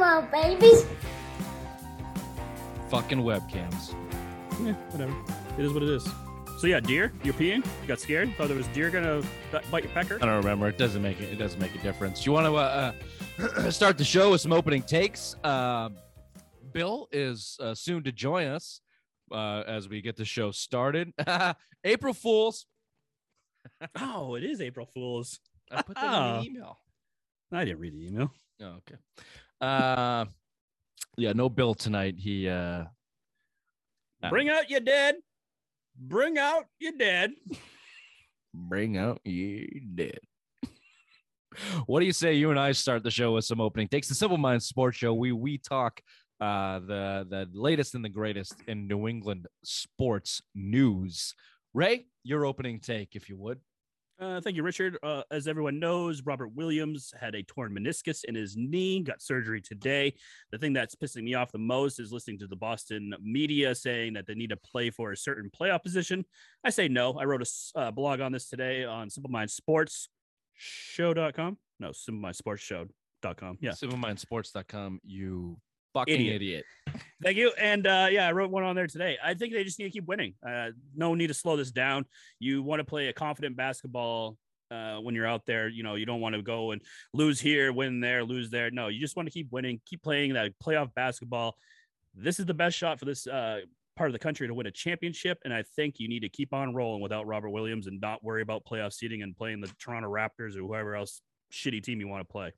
Hello, babies. Fucking webcams. Yeah, whatever. It is what it is. So yeah, deer. You're peeing. You got scared. Thought there was deer gonna b- bite your pecker. I don't remember. It doesn't make it. It doesn't make a difference. You want to uh, uh, start the show with some opening takes? Uh, Bill is uh, soon to join us uh, as we get the show started. April Fools. Oh, it is April Fools. I put that in Oh. the email. I didn't read the email. Oh, okay. Uh, yeah, no Bill tonight. He uh, Bring out your dead. Bring out your dead. bring out your dead. what do you say? You and I start the show with some opening takes. The Simple Minds Sports Show. We we talk uh, the the latest and the greatest in New England sports news. Ray, your opening take, if you would. Uh, thank you, Richard. Uh, as everyone knows, Robert Williams had a torn meniscus in his knee, got surgery today. The thing that's pissing me off the most is listening to the Boston media saying that they need to play for a certain playoff position. I say no. I wrote a uh, blog on this today on Simple Mind Sports Show.com. No, Simple Mind Sports Show.com. Yeah. SimpleMindSports.com. You fucking Idiot. idiot. Thank you. And uh, yeah, I wrote one on there today. I think they just need to keep winning. Uh, no need to slow this down. You want to play a confident basketball uh, when you're out there. You know, you don't want to go and lose here, win there, lose there. No, you just want to keep winning, keep playing that playoff basketball. This is the best shot for this uh, part of the country to win a championship. And I think you need to keep on rolling without Robert Williams and not worry about playoff seeding and playing the Toronto Raptors or whoever else shitty team you want to play.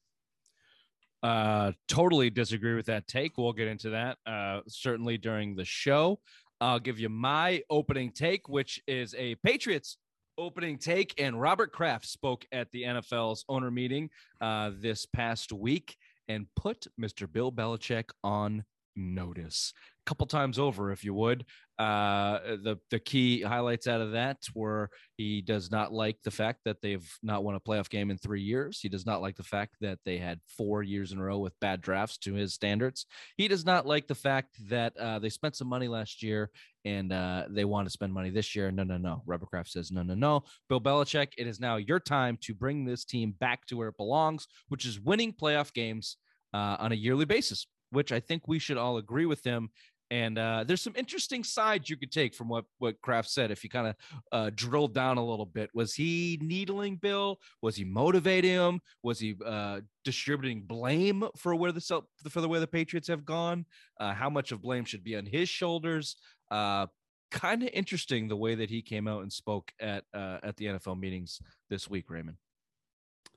Uh, totally disagree with that take. We'll get into that uh, certainly during the show. I'll give you my opening take, which is a Patriots opening take. And Robert Kraft spoke at the NFL's owner meeting uh, this past week and put Mr. Bill Belichick on notice a couple times over, if you would. Uh, the the key highlights out of that were he does not like the fact that they've not won a playoff game in three years. He does not like the fact that they had four years in a row with bad drafts to his standards. He does not like the fact that uh, they spent some money last year and uh, they want to spend money this year. No, no, no. Robert Kraft says, no, no, no. Bill Belichick, it is now your time to bring this team back to where it belongs, which is winning playoff games uh, on a yearly basis, which I think we should all agree with him. And uh, there's some interesting sides you could take from what what Kraft said. If you kind of uh, drill down a little bit, was he needling Bill? Was he motivating him? Was he uh, distributing blame for where the for the way the Patriots have gone? Uh, how much of blame should be on his shoulders? Uh, kind of interesting the way that he came out and spoke at uh, at the NFL meetings this week, Raymond.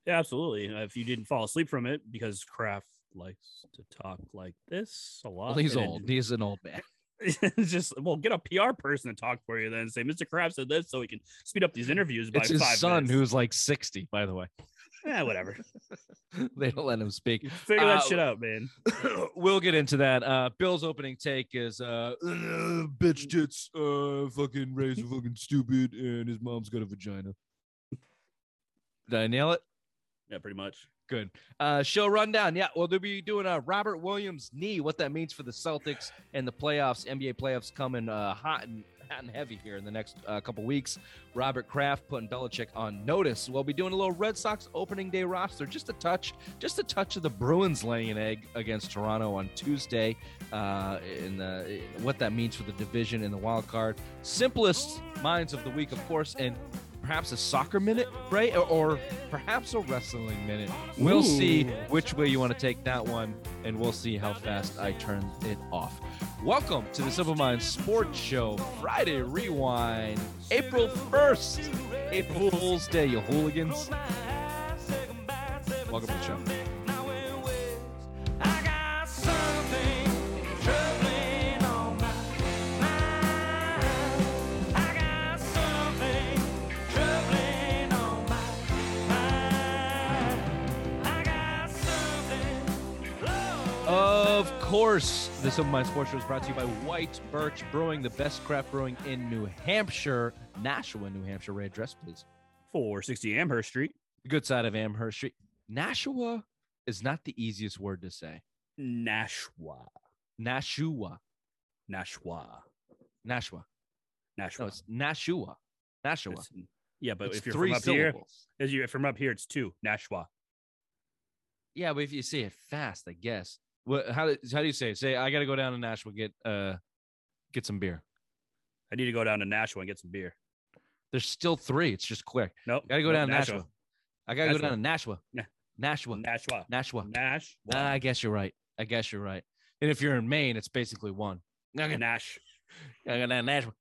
Yeah, absolutely. If you didn't fall asleep from it, because Kraft likes to talk like this a lot. Well, he's and old. He's an old man. just well, get a PR person to talk for you, then say Mr. Kraft said this, so we can speed up these interviews by It's his five son minutes. who's like 60, by the way. yeah, whatever. they don't let him speak. Figure that Uh, shit out, man. we'll get into that. Uh, Bill's opening take is uh, bitch tits, uh, fucking Ray's fucking stupid, and his mom's got a vagina. Did I nail it? Yeah, pretty much. Good. Uh, show rundown. Yeah, well, they'll be doing a Robert Williams knee. What that means for the Celtics and the playoffs, NBA playoffs coming uh, hot and hot and heavy here in the next uh, couple weeks. Robert Kraft putting Belichick on notice. We'll be doing a little Red Sox opening day roster, just a touch, just a touch of the Bruins laying an egg against Toronto on Tuesday. Uh, in the what that means for the division and the wild card. Simplest minds of the week, of course, and perhaps a soccer minute, right? Or, or perhaps a wrestling minute. We'll see which way you want to take that one, and we'll see how fast I turn it off. Welcome to the Simple Minds Sports Show Friday Rewind, April 1st. April Fool's Day, you hooligans. Welcome to the show. Course, Simple Minds Sports Show is brought to you by White Birch Brewing, the best craft brewing in New Hampshire, Nashua, New Hampshire. Ray, address, please. 460 Amherst Street. The good side of Amherst Street. Nashua is not the easiest word to say. Nashua. Nashua. Nashua. Nashua. Nashua. No, it's Nashua. Nashua. It's- yeah, but It's if you're three from up here, syllables. as you from up here, it's two. Nashua. Yeah, but if you say it fast, I guess. What? How? do- How do you say? it? Say I got to go down to Nashville get uh get some beer. I need to go down to Nashville and get some beer. There's still three. It's just quick. Nope. Got to go nope, down to Nashville. I got to go down to Nashville. Nah. Nashville. Nashville. Nashville. Nash. Nah, I guess you're right. I guess you're right. And if you're in Maine, it's basically one. Nash. I got down Nashville.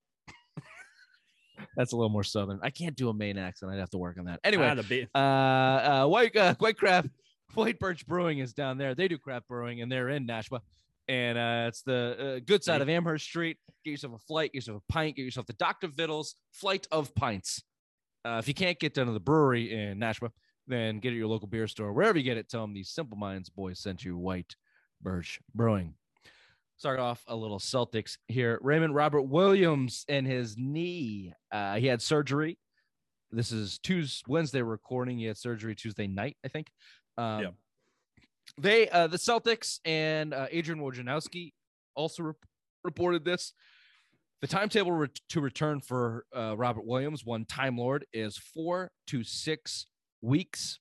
That's a little more southern. I can't do a Maine accent. I'd have to work on that. Anyway, Ah, the uh, uh, White uh, White Craft, White Birch Brewing is down there. They do craft brewing, and they're in Nashua, and uh, it's the uh, good side of Amherst Street. Get yourself a flight, get yourself a pint, get yourself the Doctor Vittles flight of pints. Uh, if you can't get down to the brewery in Nashua, then get it at your local beer store. Wherever you get it, tell them the Simple Minds boys sent you White Birch Brewing. Start off a little Celtics here. Raymond Robert Williams and his knee. Uh, he had surgery. This is Tuesday, Wednesday recording. He had surgery Tuesday night, I think. Um, Yeah. They, uh, the Celtics and uh, Adrian Wojnarowski also rep- reported this. The timetable re- to return for uh, Robert Williams, one Time Lord, is four to six weeks.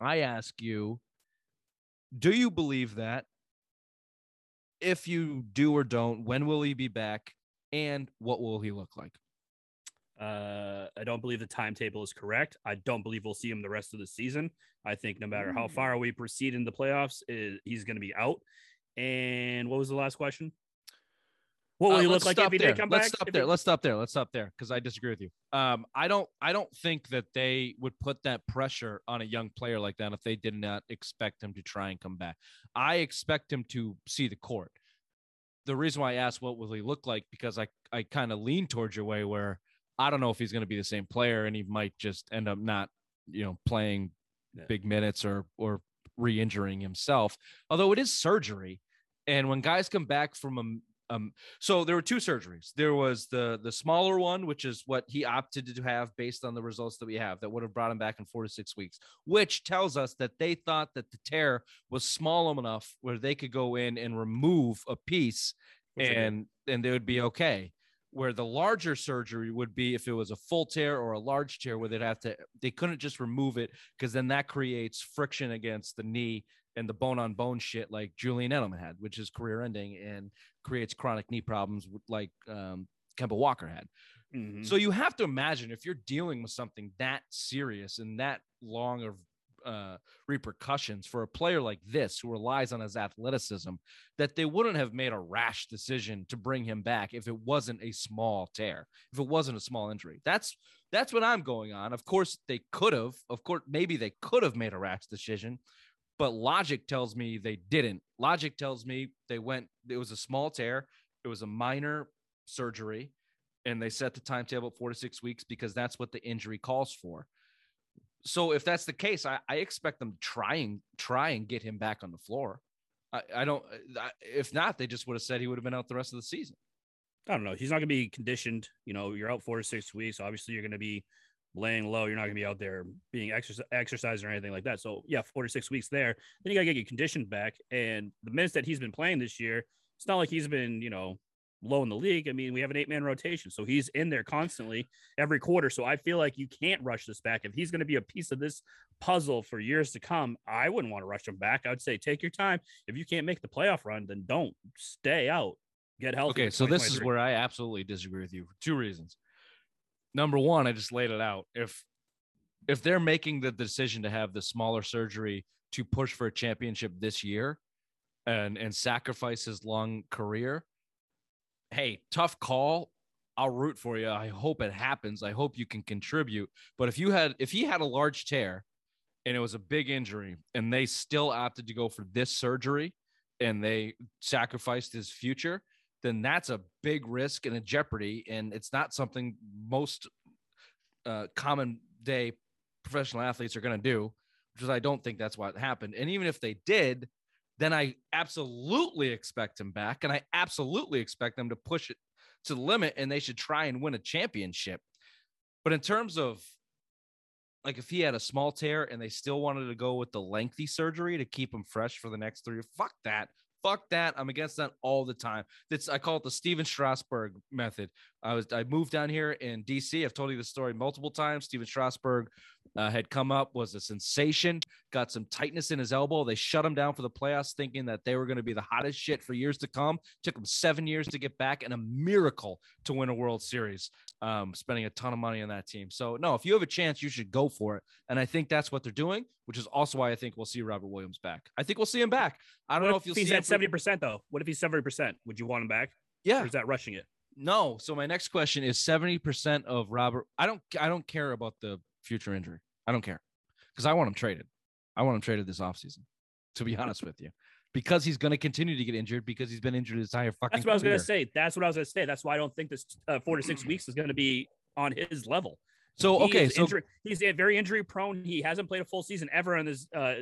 I ask you, do you believe that? If you do or don't, when will he be back? And what will he look like? Uh, I don't believe the timetable is correct. I don't believe we'll see him the rest of the season. I think no matter how Mm. far we proceed in the playoffs, i- he's going to be out. And what was the last question? What will Uh, he look like if he there. did come let's back? stop If there. he- Let's stop there. Let's stop there because I disagree with you. Um, I don't. I don't think that they would put that pressure on a young player like that if they did not expect him to try and come back. I expect him to see the court. The reason why I asked what will he look like because I I kind of lean towards your way where I don't know if he's going to be the same player and he might just end up not you know playing Yeah. big minutes or or re-injuring himself. Although it is surgery, and when guys come back from a um, so there were two surgeries. There was the the smaller one, which is what he opted to have based on the results that we have, that would have brought him back in four to six weeks, which tells us that they thought that the tear was small enough where they could go in and remove a piece did. and and they would be okay. Where the larger surgery would be if it was a full tear or a large tear, where they'd have to they couldn't just remove it because then that creates friction against the knee and the bone on bone shit like Julian Edelman had, which is career ending and creates chronic knee problems like um, Kemba Walker had. Mhm. So you have to imagine if you're dealing with something that serious and that long of uh, repercussions for a player like this who relies on his athleticism, that they wouldn't have made a rash decision to bring him back if it wasn't a small tear, if it wasn't a small injury. That's that's what I'm going on. Of course, they could have. Of course, maybe they could have made a rash decision, but logic tells me they didn't. Logic tells me they went. It was a small tear. It was a minor surgery and they set the timetable at four to six weeks because that's what the injury calls for. So if that's the case, I, I expect them to try and try and get him back on the floor. I, I don't. If not, they just would have said he would have been out the rest of the season. I don't know. He's not going to be conditioned. You know, you're out four to six weeks. Obviously, you're going to be laying low. You're not going to be out there being exercise, or anything like that. So, yeah, four to six weeks there. Then you got to get your conditioned back. And the minutes that he's been playing this year, it's not like he's been, you know, low in the league. I mean, we have an eight man rotation. So he's in there constantly every quarter. So I feel like you can't rush this back. If he's going to be a piece of this puzzle for years to come, I wouldn't want to rush him back. I would say take your time. If you can't make the playoff run, then don't stay out. Get healthy. Okay, so this is where I absolutely disagree with you for two reasons. Number one, I just laid it out. If if they're making the decision to have the smaller surgery to push for a championship this year and and sacrifice his long career, hey, tough call. I'll root for you. I hope it happens. I hope you can contribute. But if you had if he had a large tear and it was a big injury and they still opted to go for this surgery and they sacrificed his future, then that's a big risk and a jeopardy. And it's not something most uh, common day professional athletes are going to do, which is I don't think that's what happened. And even if they did, then I absolutely expect him back. And I absolutely expect them to push it to the limit and they should try and win a championship. But in terms of like if he had a small tear and they still wanted to go with the lengthy surgery to keep him fresh for the next three, fuck that. Fuck that. I'm against that all the time. That's I call it the Stephen Strasburg method. I was I moved down here in DC. I've told you the story multiple times. Stephen Strasburg uh, had come up, was a sensation, got some tightness in his elbow. They shut him down for the playoffs, thinking that they were going to be the hottest shit for years to come. Took him seven years to get back, and a miracle to win a World Series. Um, spending a ton of money on that team. So no, if you have a chance, you should go for it. And I think that's what they're doing, which is also why I think we'll see Robert Williams back. I think we'll see him back. I don't What know if if you'll he's see him at seventy percent though. What if he's seventy percent? Would you want him back? Yeah, Or is that rushing it? No. So my next question is 70% of Robert. I don't I don't care about the future injury. I don't care. Because I want him traded. I want him traded this offseason, to be honest with you. Because he's going to continue to get injured because he's been injured his entire fucking That's what I was gonna say. That's what I was gonna say. That's why I don't think this uh, four to six weeks is gonna be on his level. So He okay, so injury, he's very injury prone. He hasn't played a full season ever in his uh,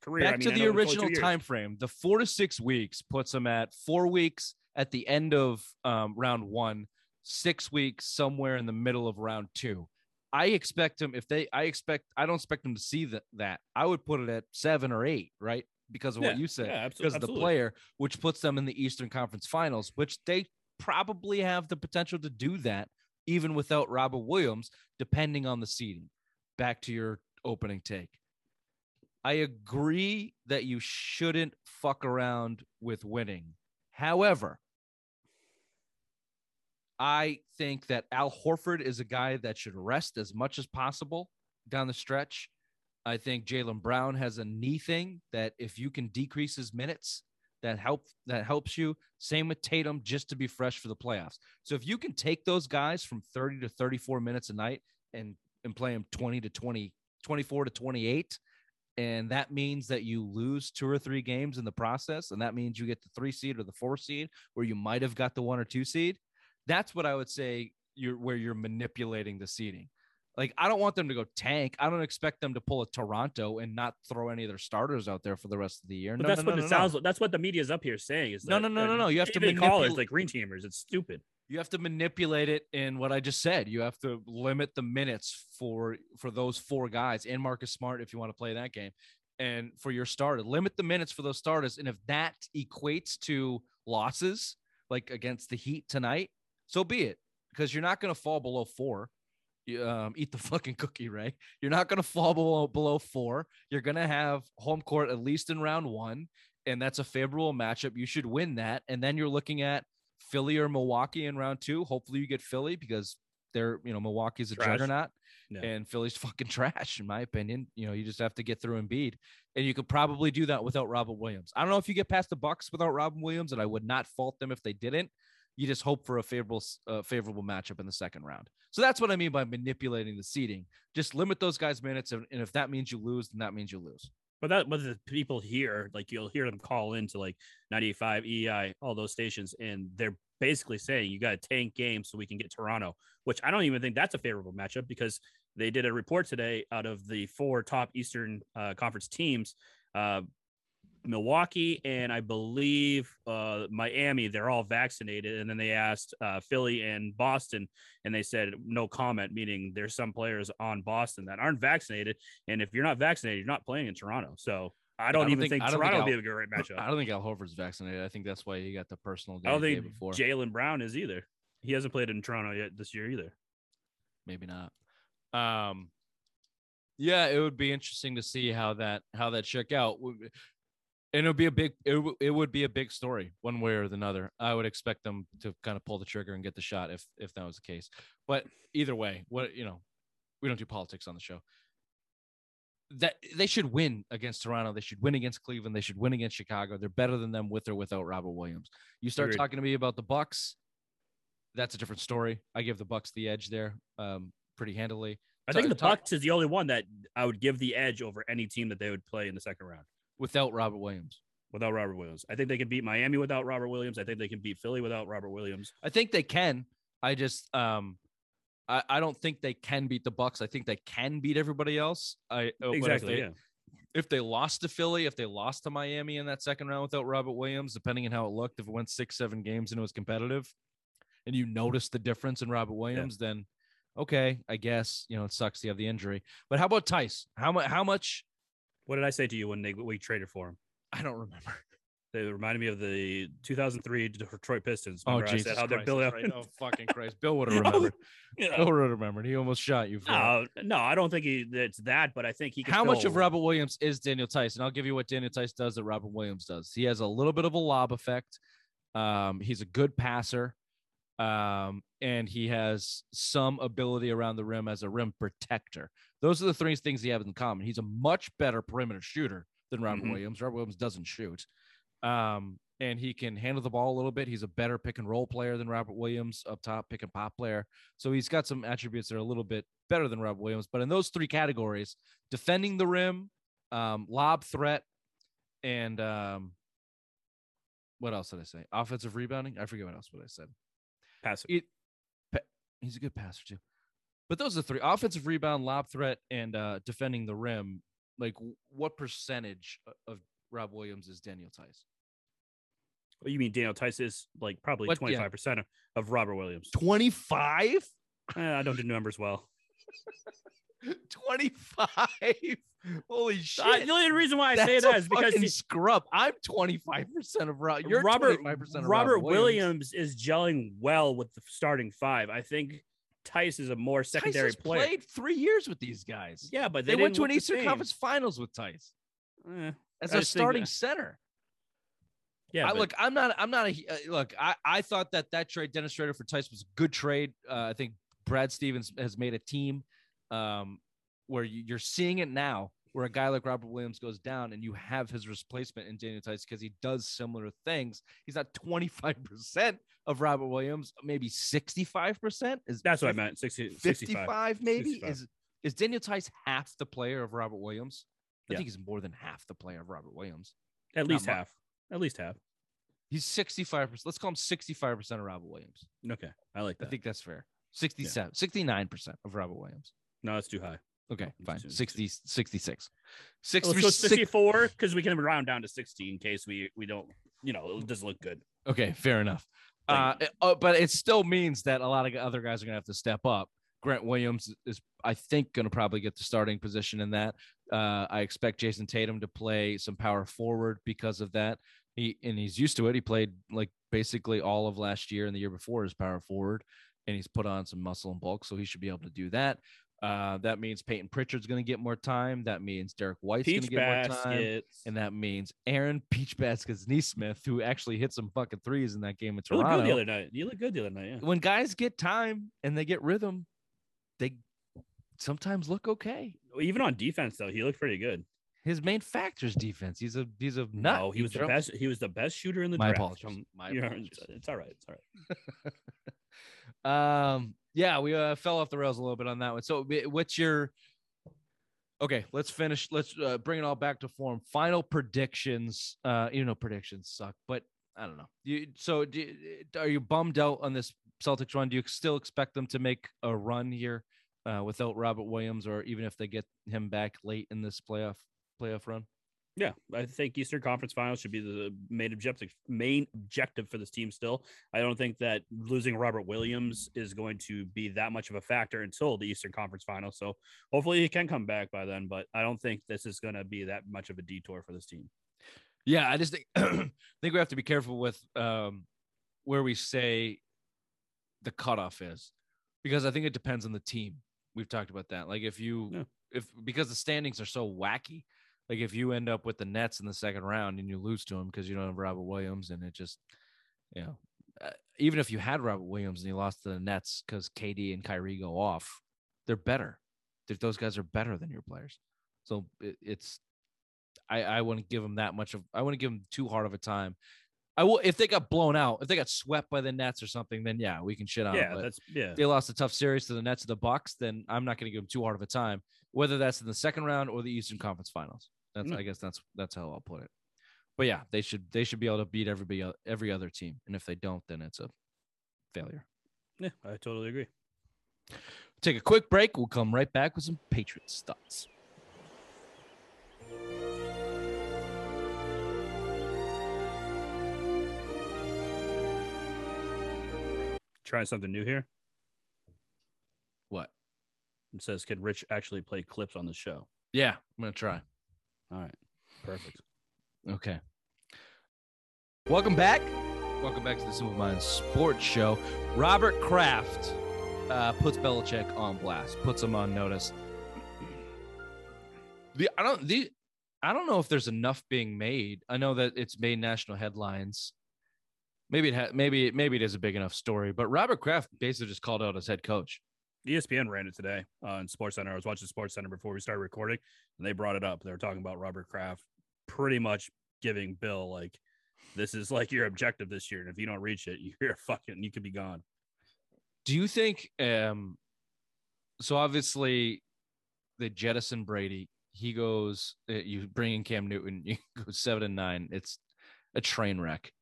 career. back I mean, to the know it's only two original time frame. The 4 to 6 weeks puts him at 4 weeks at the end of um, round 1, 6 weeks somewhere in the middle of round 2. I expect him if they I expect I don't expect him to see that that. I would put it at 7 or 8, right? Because of what you said. Yeah, because of the absolutely. player, which puts them in the Eastern Conference Finals, which they probably have the potential to do that even without Robert Williams, depending on the seeding. Back to your opening take. I agree that you shouldn't fuck around with winning. However, I think that Al Horford is a guy that should rest as much as possible down the stretch. I think Jaylen Brown has a knee thing that if you can decrease his minutes, that help that helps you. Same with Tatum, just to be fresh for the playoffs. So if you can take those guys from 30 to 34 minutes a night and and play them 20 to 20, 24 to 28, and that means that you lose two or three games in the process, and that means you get the three seed or the four seed where you might have got the one or two seed. That's what I would say you're where you're manipulating the seating. Like I don't want them to go tank. I don't expect them to pull a Toronto and not throw any of their starters out there for the rest of the year. But no, that's no, what no, it sounds like. That's what the media's up here saying. Is No, that, no, no, no, no. You have to even call manipul- like green teamers. It's stupid. You have to manipulate it in what I just said. You have to limit the minutes for for those four guys and Marcus Smart if you want to play that game. And for your starter, limit the minutes for those starters. And if that equates to losses, like against the Heat tonight, so be it. Because you're not going to fall below four. Um, eat the fucking cookie, Ray. You're not going to fall below below four. You're going to have home court at least in round one, and that's a favorable matchup. You should win that, and then you're looking at Philly or Milwaukee in round two. Hopefully, you get Philly because they're you know Milwaukee's a Trash. juggernaut, Yeah. and Philly's fucking trash in my opinion. You know, you just have to get through Embiid, and you could probably do that without Robert Williams. I don't know if you get past the Bucks without Robin Williams, and I would not fault them if they didn't. You just hope for a favorable uh, favorable matchup in the second round. So that's what I mean by manipulating the seeding. Just limit those guys' minutes, and, and if that means you lose, then that means you lose. But that, but the people here, like you'll hear them call into like 95 EI, all those stations, and they're basically saying you got to tank games so we can get Toronto, which I don't even think that's a favorable matchup because they did a report today out of the four top Eastern uh, Conference teams. Uh, Milwaukee and I believe uh, Miami, they're all vaccinated. And then they asked uh, Philly and Boston, and they said no comment, meaning there's some players on Boston that aren't vaccinated. And if you're not vaccinated, you're not playing in Toronto. So I don't, don't even think- think, I don't think Toronto would be a great matchup. I don't think Al Horford's vaccinated. I think that's why he got the personal I don't think before. Jaylen Brown is either. He hasn't played in Toronto yet this year either. maybe not. Um, yeah, it would be interesting to see how that how that shook out. And it would be a big it, w- it would be a big story one way or another. I would expect them to kind of pull the trigger and get the shot if if that was the case. But either way, what you know, we don't do politics on the show. That they should win against Toronto. They should win against Cleveland. They should win against Chicago. They're better than them with or without Robert Williams. You start Agreed. talking to me about the Bucks, that's a different story. I give the Bucks the edge there, um, pretty handily. I think the Bucks is the only one that I would give the edge over any team that they would play in the second round without Robert Williams. without Robert Williams. I think they can beat Miami without Robert Williams. I think they can beat Philly without Robert Williams. I think they can. I just um I, I don't think they can beat the Bucks. I think they can beat everybody else. I uh, if Exactly. they- Yeah. If they lost to Philly, if they lost to Miami in that second round without Robert Williams, depending on how it looked, if it went six, seven games and it was competitive, and you noticed the difference in Robert Williams, then okay, I guess you know it sucks to have the injury. But how about Theis? How much? How much? What did I say to you when they we traded for him? I don't remember. They reminded me of the 2003 Detroit Pistons. Oh, Remember I Jesus said how they're Christ, building up- right. Oh, fucking Christ. Bill would have remembered. you know, Bill would have remembered. He almost shot you for that. no, no, I don't think he it's that, but I think he. Can How much of Robert Williams is Daniel Tyson? I'll give you what Daniel Tyson does that Robert Williams does. He has a little bit of a lob effect. Um, he's a good passer. Um, and he has some ability around the rim as a rim protector. Those are the three things he has in common. He's a much better perimeter shooter than Robert Mhm. Williams. Robert Williams doesn't shoot. Um, and he can handle the ball a little bit. He's a better pick and roll player than Robert Williams up top, pick and pop player. So he's got some attributes that are a little bit better than Robert Williams. But in those three categories, defending the rim, um, lob threat, and um, what else did I say? Offensive rebounding. I forget what else what I said. Passive. It, pa- he's a good passer too. But those are the three: offensive rebound, lob threat, and uh, defending the rim. Like, what percentage of Rob Williams is Daniel Theis? What you mean Daniel Theis is like probably 25 percent of, of Robert Williams? Twenty-five. Eh, I don't do numbers well. 25. Holy shit. I, the only reason why I say That's that a is because he- scrub. I'm 25% of Rob. You're Robert 25% of Robert Williams. Williams. is gelling well with the starting five. I think Theis is a more secondary player. played three years with these guys. Yeah, but they, they, went to an Eastern same. Conference Finals with Theis Eh, as I a starting uh, center. yeah, I but- look, I'm not, I'm not a uh, look. I, I thought that that trade Dennis Schröder for Theis was a good trade. Uh, I think Brad Stevens has made a team um, where you, you're seeing it now, where a guy like Robert Williams goes down and you have his replacement in Daniel Theis because he does similar things. He's not 25 percent of Robert Williams, maybe 65 percent. Is that's what I meant. 60, 65. 55 maybe 65. is is Daniel Theis half the player of Robert Williams? I Yeah. think he's more than half the player of Robert Williams. At least half. At least half. He's 65 percent. Let's call him 65 percent of Robert Williams. Okay, I like that. I think that's fair. 67, 69% of Robert Williams. No, it's too high. Okay, fine. 60, 66. Let's go 66 64 because we can round down to 60 in case we we don't, you know, it doesn't look good. Okay, fair enough. Uh, it- uh, but it still means that a lot of other guys are going to have to step up. Grant Williams is, I think, going to probably get the starting position in that. Uh, I expect Jayson Tatum to play some power forward because of that. He and he's used to it. He played like basically all of last year and the year before as power forward, and he's put on some muscle and bulk, so he should be able to do that. Uh, that means Payton Pritchard's going to get more time. That means Derrick White's going to get more time. And that means Aaron Peach Baskets Nesmith, who actually hit some fucking threes in that game in Toronto. You look good the other night. You look good the other night. Yeah. When guys get time and they get rhythm, they sometimes look okay. Even on defense though, he looked pretty good. His main factor is defense. He's a he's a nut. No, he was the best. He was the best shooter in the My draft. apologies. My apologies. It's all right. It's all right. Um, yeah, we uh, fell off the rails a little bit on that one. So, what's your okay? Let's finish. Let's uh, bring it all back to form. Final predictions. Uh, you know, predictions suck, but I don't know. You so do, are you bummed out on this Celtics run? Do you still expect them to make a run here uh, without Robert Williams, or even if they get him back late in this playoff playoff run? Yeah, I think Eastern Conference Finals should be the main objective. Main objective for this team. Still, I don't think that losing Robert Williams is going to be that much of a factor until the Eastern Conference Finals. So hopefully he can come back by then. But I don't think this is going to be that much of a detour for this team. Yeah, I just think think we have to be careful with um, where we say the cutoff is, because I think it depends on the team. We've talked about that. Like if you Yeah. if because the standings are so wacky, like if you end up with the Nets in the second round and you lose to them because you don't have Robert Williams, and it just you know uh, even if you had Robert Williams and you lost to the Nets because KD and Kyrie go off, they're better. Th- Those guys are better than your players. So it, it's I, I wouldn't give them that much of I wouldn't give them too hard of a time. I will if they got blown out, if they got swept by the Nets or something, then yeah, we can shit on. yeah, but that's yeah. they lost a tough series to the Nets or the Bucks, then I'm not going to give them too hard of a time, whether that's in the second round or the Eastern Conference Finals. That's Mm. I guess that's that's how I'll put it. But yeah, they should they should be able to beat everybody every other team, and if they don't, then it's a failure. Yeah, I totally agree. Take a quick break. We'll come right back with some Patriots thoughts. Trying something new here. What? It says, "Could Rich actually play clips on the show?" Yeah, I'm gonna try. All right, perfect. Okay. Welcome back. Welcome back to the Simple Minds Sports Show. Robert Kraft uh, puts Belichick on blast, puts him on notice. The I don't the I don't know if there's enough being made. I know that it's made national headlines. Maybe it ha- maybe maybe it is a big enough story, but Robert Kraft basically just called out his head coach. ESPN ran it today on Sports Center. I was watching Sports Center before we started recording, and they brought it up. They were talking about Robert Kraft pretty much giving Bill like, "This is like your objective this year, and if you don't reach it, you're fucking you could be gone." Do you think? um So obviously, they jettison Brady. He goes. uh, You bring in Cam Newton. You go seven and nine. It's a train wreck.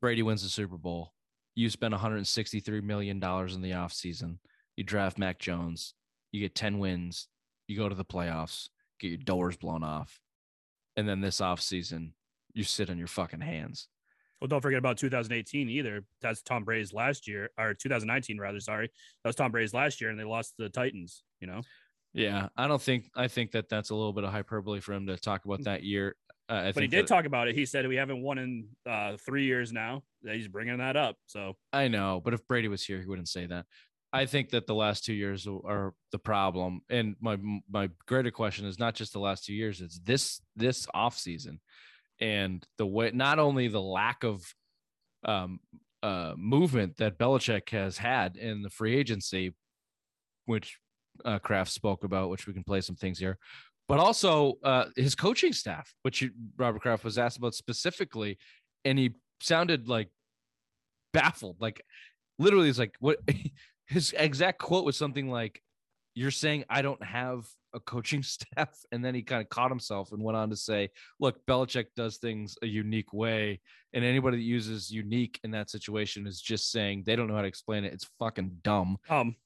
Brady wins the Super Bowl. You spend 163 million dollars in the offseason. You draft Mac Jones. You get 10 wins. You go to the playoffs. Get your doors blown off, and then this offseason, you sit on your fucking hands. Well, don't forget about 2018 either. That's Tom Brady's last year, or 2019 rather. Sorry, that was Tom Brady's last year, and they lost to the Titans. You know, Yeah, I don't think I think that that's a little bit of hyperbole for him to talk about that year. Uh, but he did that- talk about it. He said we haven't won in uh, three years now. He's bringing that up. So I know, but if Brady was here, he wouldn't say that. I think that the last two years are the problem, and my my greater question is not just the last two years; it's this this off season, and the way not only the lack of um, uh, movement that Belichick has had in the free agency, which uh, Kraft spoke about, which we can play some things here, but also uh, his coaching staff, which you, Robert Kraft was asked about specifically, and he sounded like baffled, like literally, it's like what his exact quote was something like, "You're saying I don't have a coaching staff," and then he kind of caught himself and went on to say, "Look, Belichick does things a unique way, and anybody that uses unique in that situation is just saying they don't know how to explain it. It's fucking dumb." um,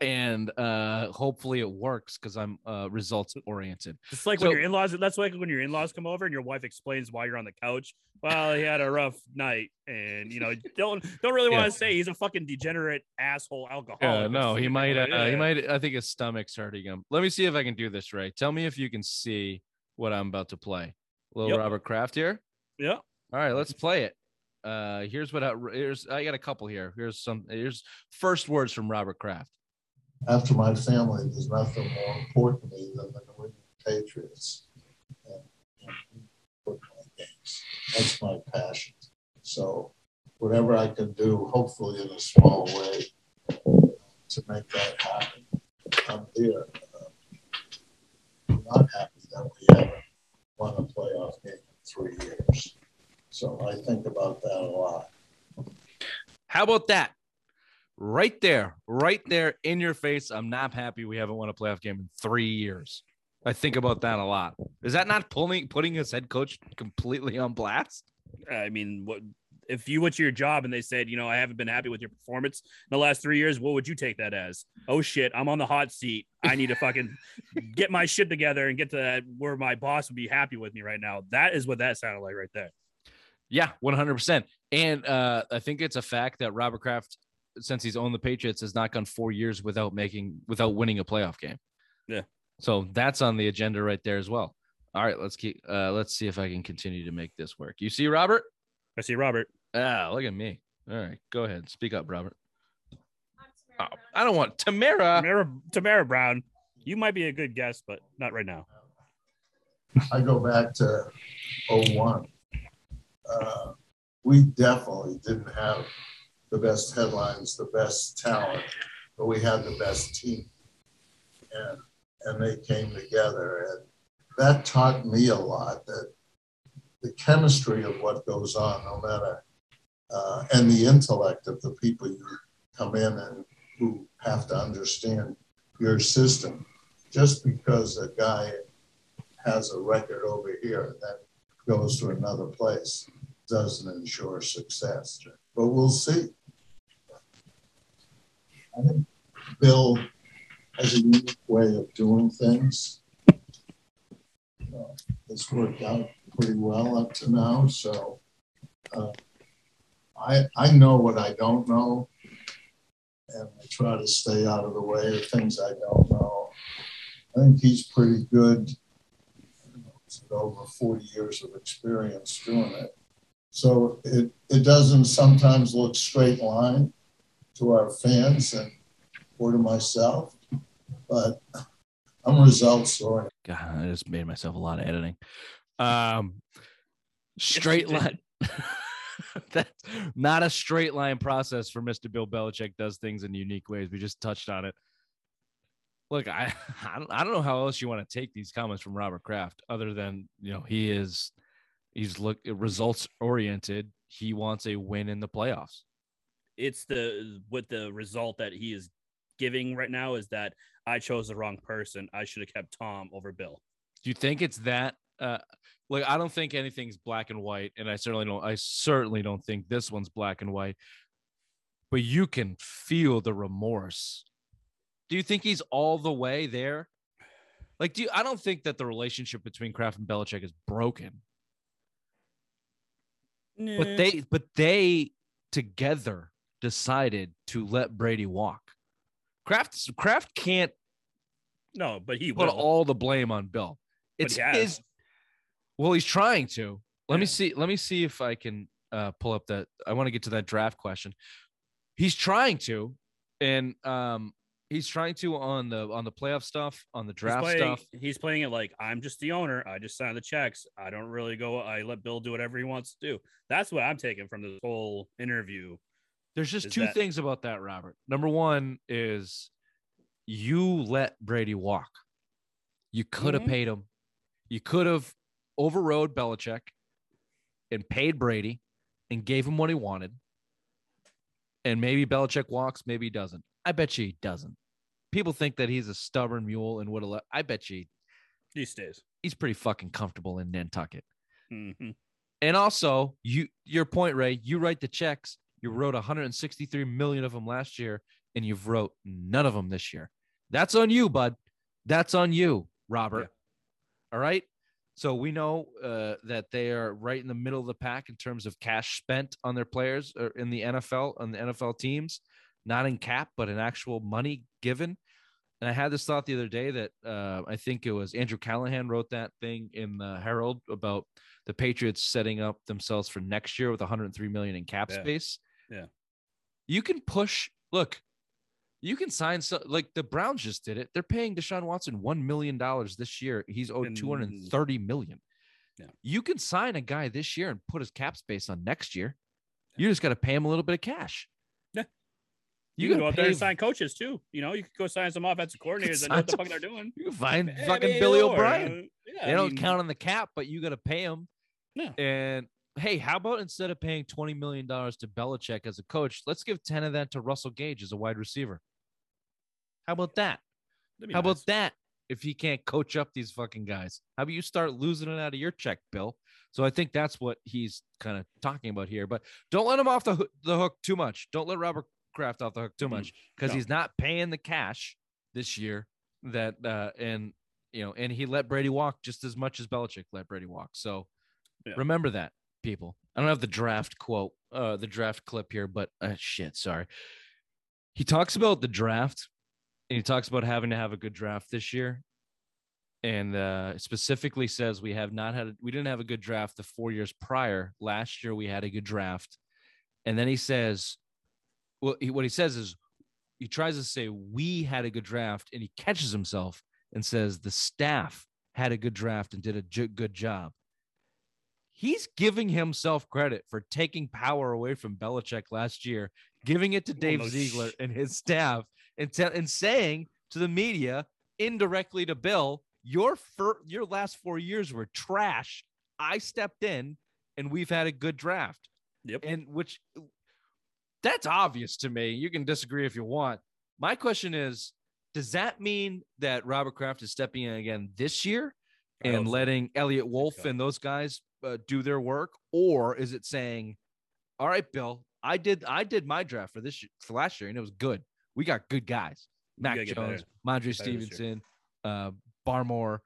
And uh, hopefully it works because I'm uh, results oriented. It's like So- when your in-laws. That's like when your in-laws come over and your wife explains why you're on the couch. Well, he had a rough night, and you know, don't don't really want Yeah. to say he's a fucking degenerate asshole alcoholic. Yeah, no, he might. Uh, like, He might. I think his stomach's hurting him. Let me see if I can do this right. Tell me if you can see what I'm about to play. Little Yep. Robert Kraft here. Yeah. All right, let's play it. Uh, here's what. I, here's I got a couple here. Here's some. Here's first words from Robert Kraft. After my family, there's nothing more important to me than the New England Patriots and, and games. That's my passion. So, whatever I can do, hopefully in a small way, to make that happen, I'm here. Uh, I'm not happy that we haven't won a playoff game in three years. So I think about that a lot. How about that? Right there, right there in your face. I'm not happy we haven't won a playoff game in three years. I think about that a lot. Is that not pulling putting his head coach completely on blast? I mean, what if you went to your job and they said, you know, I haven't been happy with your performance in the last three years? What would you take that as? Oh shit, I'm on the hot seat. I need to fucking get my shit together and get to that where my boss would be happy with me right now. That is what that sounded like right there. Yeah, 100%. And uh, I think it's a fact that Robert Kraft, since he's owned the Patriots, has not gone four years without making, without winning a playoff game. Yeah. So that's on the agenda right there as well. All right, let's keep, uh, let's see if I can continue to make this work. You see, Robert? I see Robert. Ah, look at me. All right, go ahead. Speak up, Robert. Oh, I don't want Tamara. Tamara, Tamara Brown. You might be a good guess, but not right now. I go back to 01. Uh, we definitely didn't have the best headlines, the best talent, but we had the best team. And, and they came together. And that taught me a lot that the chemistry of what goes on, no matter, uh, and the intellect of the people you come in and who have to understand your system. Just because a guy has a record over here that goes to another place doesn't ensure success. But we'll see. I think Bill has a unique way of doing things. Uh, it's worked out pretty well up to now. So uh, I I know what I don't know, and I try to stay out of the way of things I don't know. I think he's pretty good. Over 40 years of experience doing it. So it, it doesn't sometimes look straight line to our fans and or to myself, but I'm results oriented. God, I just made myself a lot of editing. Um, straight you line. That's not a straight line process for Mr. Bill Belichick. Does things in unique ways. We just touched on it. Look, I I don't, I don't know how else you want to take these comments from Robert Kraft, other than you know he is he's look results oriented. He wants a win in the playoffs. It's the what the result that he is giving right now is that I chose the wrong person. I should have kept Tom over Bill. Do you think it's that? Uh, like I don't think anything's black and white, and I certainly don't. I certainly don't think this one's black and white. But you can feel the remorse. Do you think he's all the way there? Like, do you? I don't think that the relationship between Kraft and Belichick is broken, but they, but they together decided to let Brady walk. Kraft, Kraft can't no, but he put will. all the blame on Bill. It's his. Well, he's trying to. Let me see. Let me see if I can uh, pull up that. I want to get to that draft question. He's trying to, and um, he's trying to on the on the playoff stuff, on the He's draft playing, stuff. He's playing it like I'm just the owner. I just sign the checks. I don't really go. I let Bill do whatever he wants to do. That's what I'm taking from this whole interview. There's just is two that- things about that, Robert. Number one is you let Brady walk. You could have Mhm. paid him. You could have overrode Belichick and paid Brady and gave him what he wanted. And maybe Belichick walks, maybe he doesn't. I bet you he doesn't. People think that he's a stubborn mule and would have let. I bet you He stays. he's pretty fucking comfortable in Nantucket. Mhm. And also, you your point, Ray. You write the checks. You wrote 163 million of them last year, and you've wrote none of them this year. That's on you, bud. That's on you, Robert. All right. So we know uh, that they are right in the middle of the pack in terms of cash spent on their players or in the NFL on the NFL teams, not in cap, but in actual money given. And I had this thought the other day that uh, I think it was Andrew Callahan wrote that thing in the Herald about the Patriots setting up themselves for next year with 103 million in cap Yeah. space. Yeah. You can push. Look, you can sign so like the Browns just did it. They're paying Deshaun Watson one million dollars this year. He's owed And- 230 million. Yeah. You can sign a guy this year and put his cap space on next year. You just got to pay him a little bit of cash. Yeah. You, You, can go up there and sign coaches too. You know, you could go sign some offensive coordinators that know what the fuck they're doing. You can find fucking Billy O'Brien. uh, yeah, they I don't mean, count on the cap, but you got to pay him. Yeah. And hey, how about instead of paying twenty million dollars to Belichick as a coach, let's give ten of that to Russell Gage as a wide receiver. How about that? How about that? If he can't coach up these fucking guys, how about you start losing it out of your check, Bill? So I think that's what he's kind of talking about here. But don't let him off the hook, the hook too much. Don't let Robert Kraft off the hook too much because No. he's not paying the cash this year. That uh, and you know, and he let Brady walk just as much as Belichick let Brady walk. So Yeah. remember that, people. I don't have the draft quote, uh, the draft clip here, but uh, shit, sorry. He talks about the draft and he talks about having to have a good draft this year and uh, specifically says we have not had a, we didn't have a good draft the four years prior last year we had a good draft and then he says well he, what he says is he tries to say we had a good draft and he catches himself and says the staff had a good draft and did a j- good job he's giving himself credit for taking power away from Belichick last year, giving it to Well, Dave Ziegler sh- and his staff, and, te- and saying to the media indirectly to Bill, your fir- your last four years were trash. I stepped in, and we've had a good draft. Yep. And which that's obvious to me. You can disagree if you want. My question is, does that mean that Robert Kraft is stepping in again this year and letting Eliot Wolf and those guys uh, do their work, or is it saying, "All right, Bill, I did I did my draft for this for last year, and it was good. We got good guys: Mac gotta get better. Jones, Mondre Get better this year. Stevenson, uh, Barmore.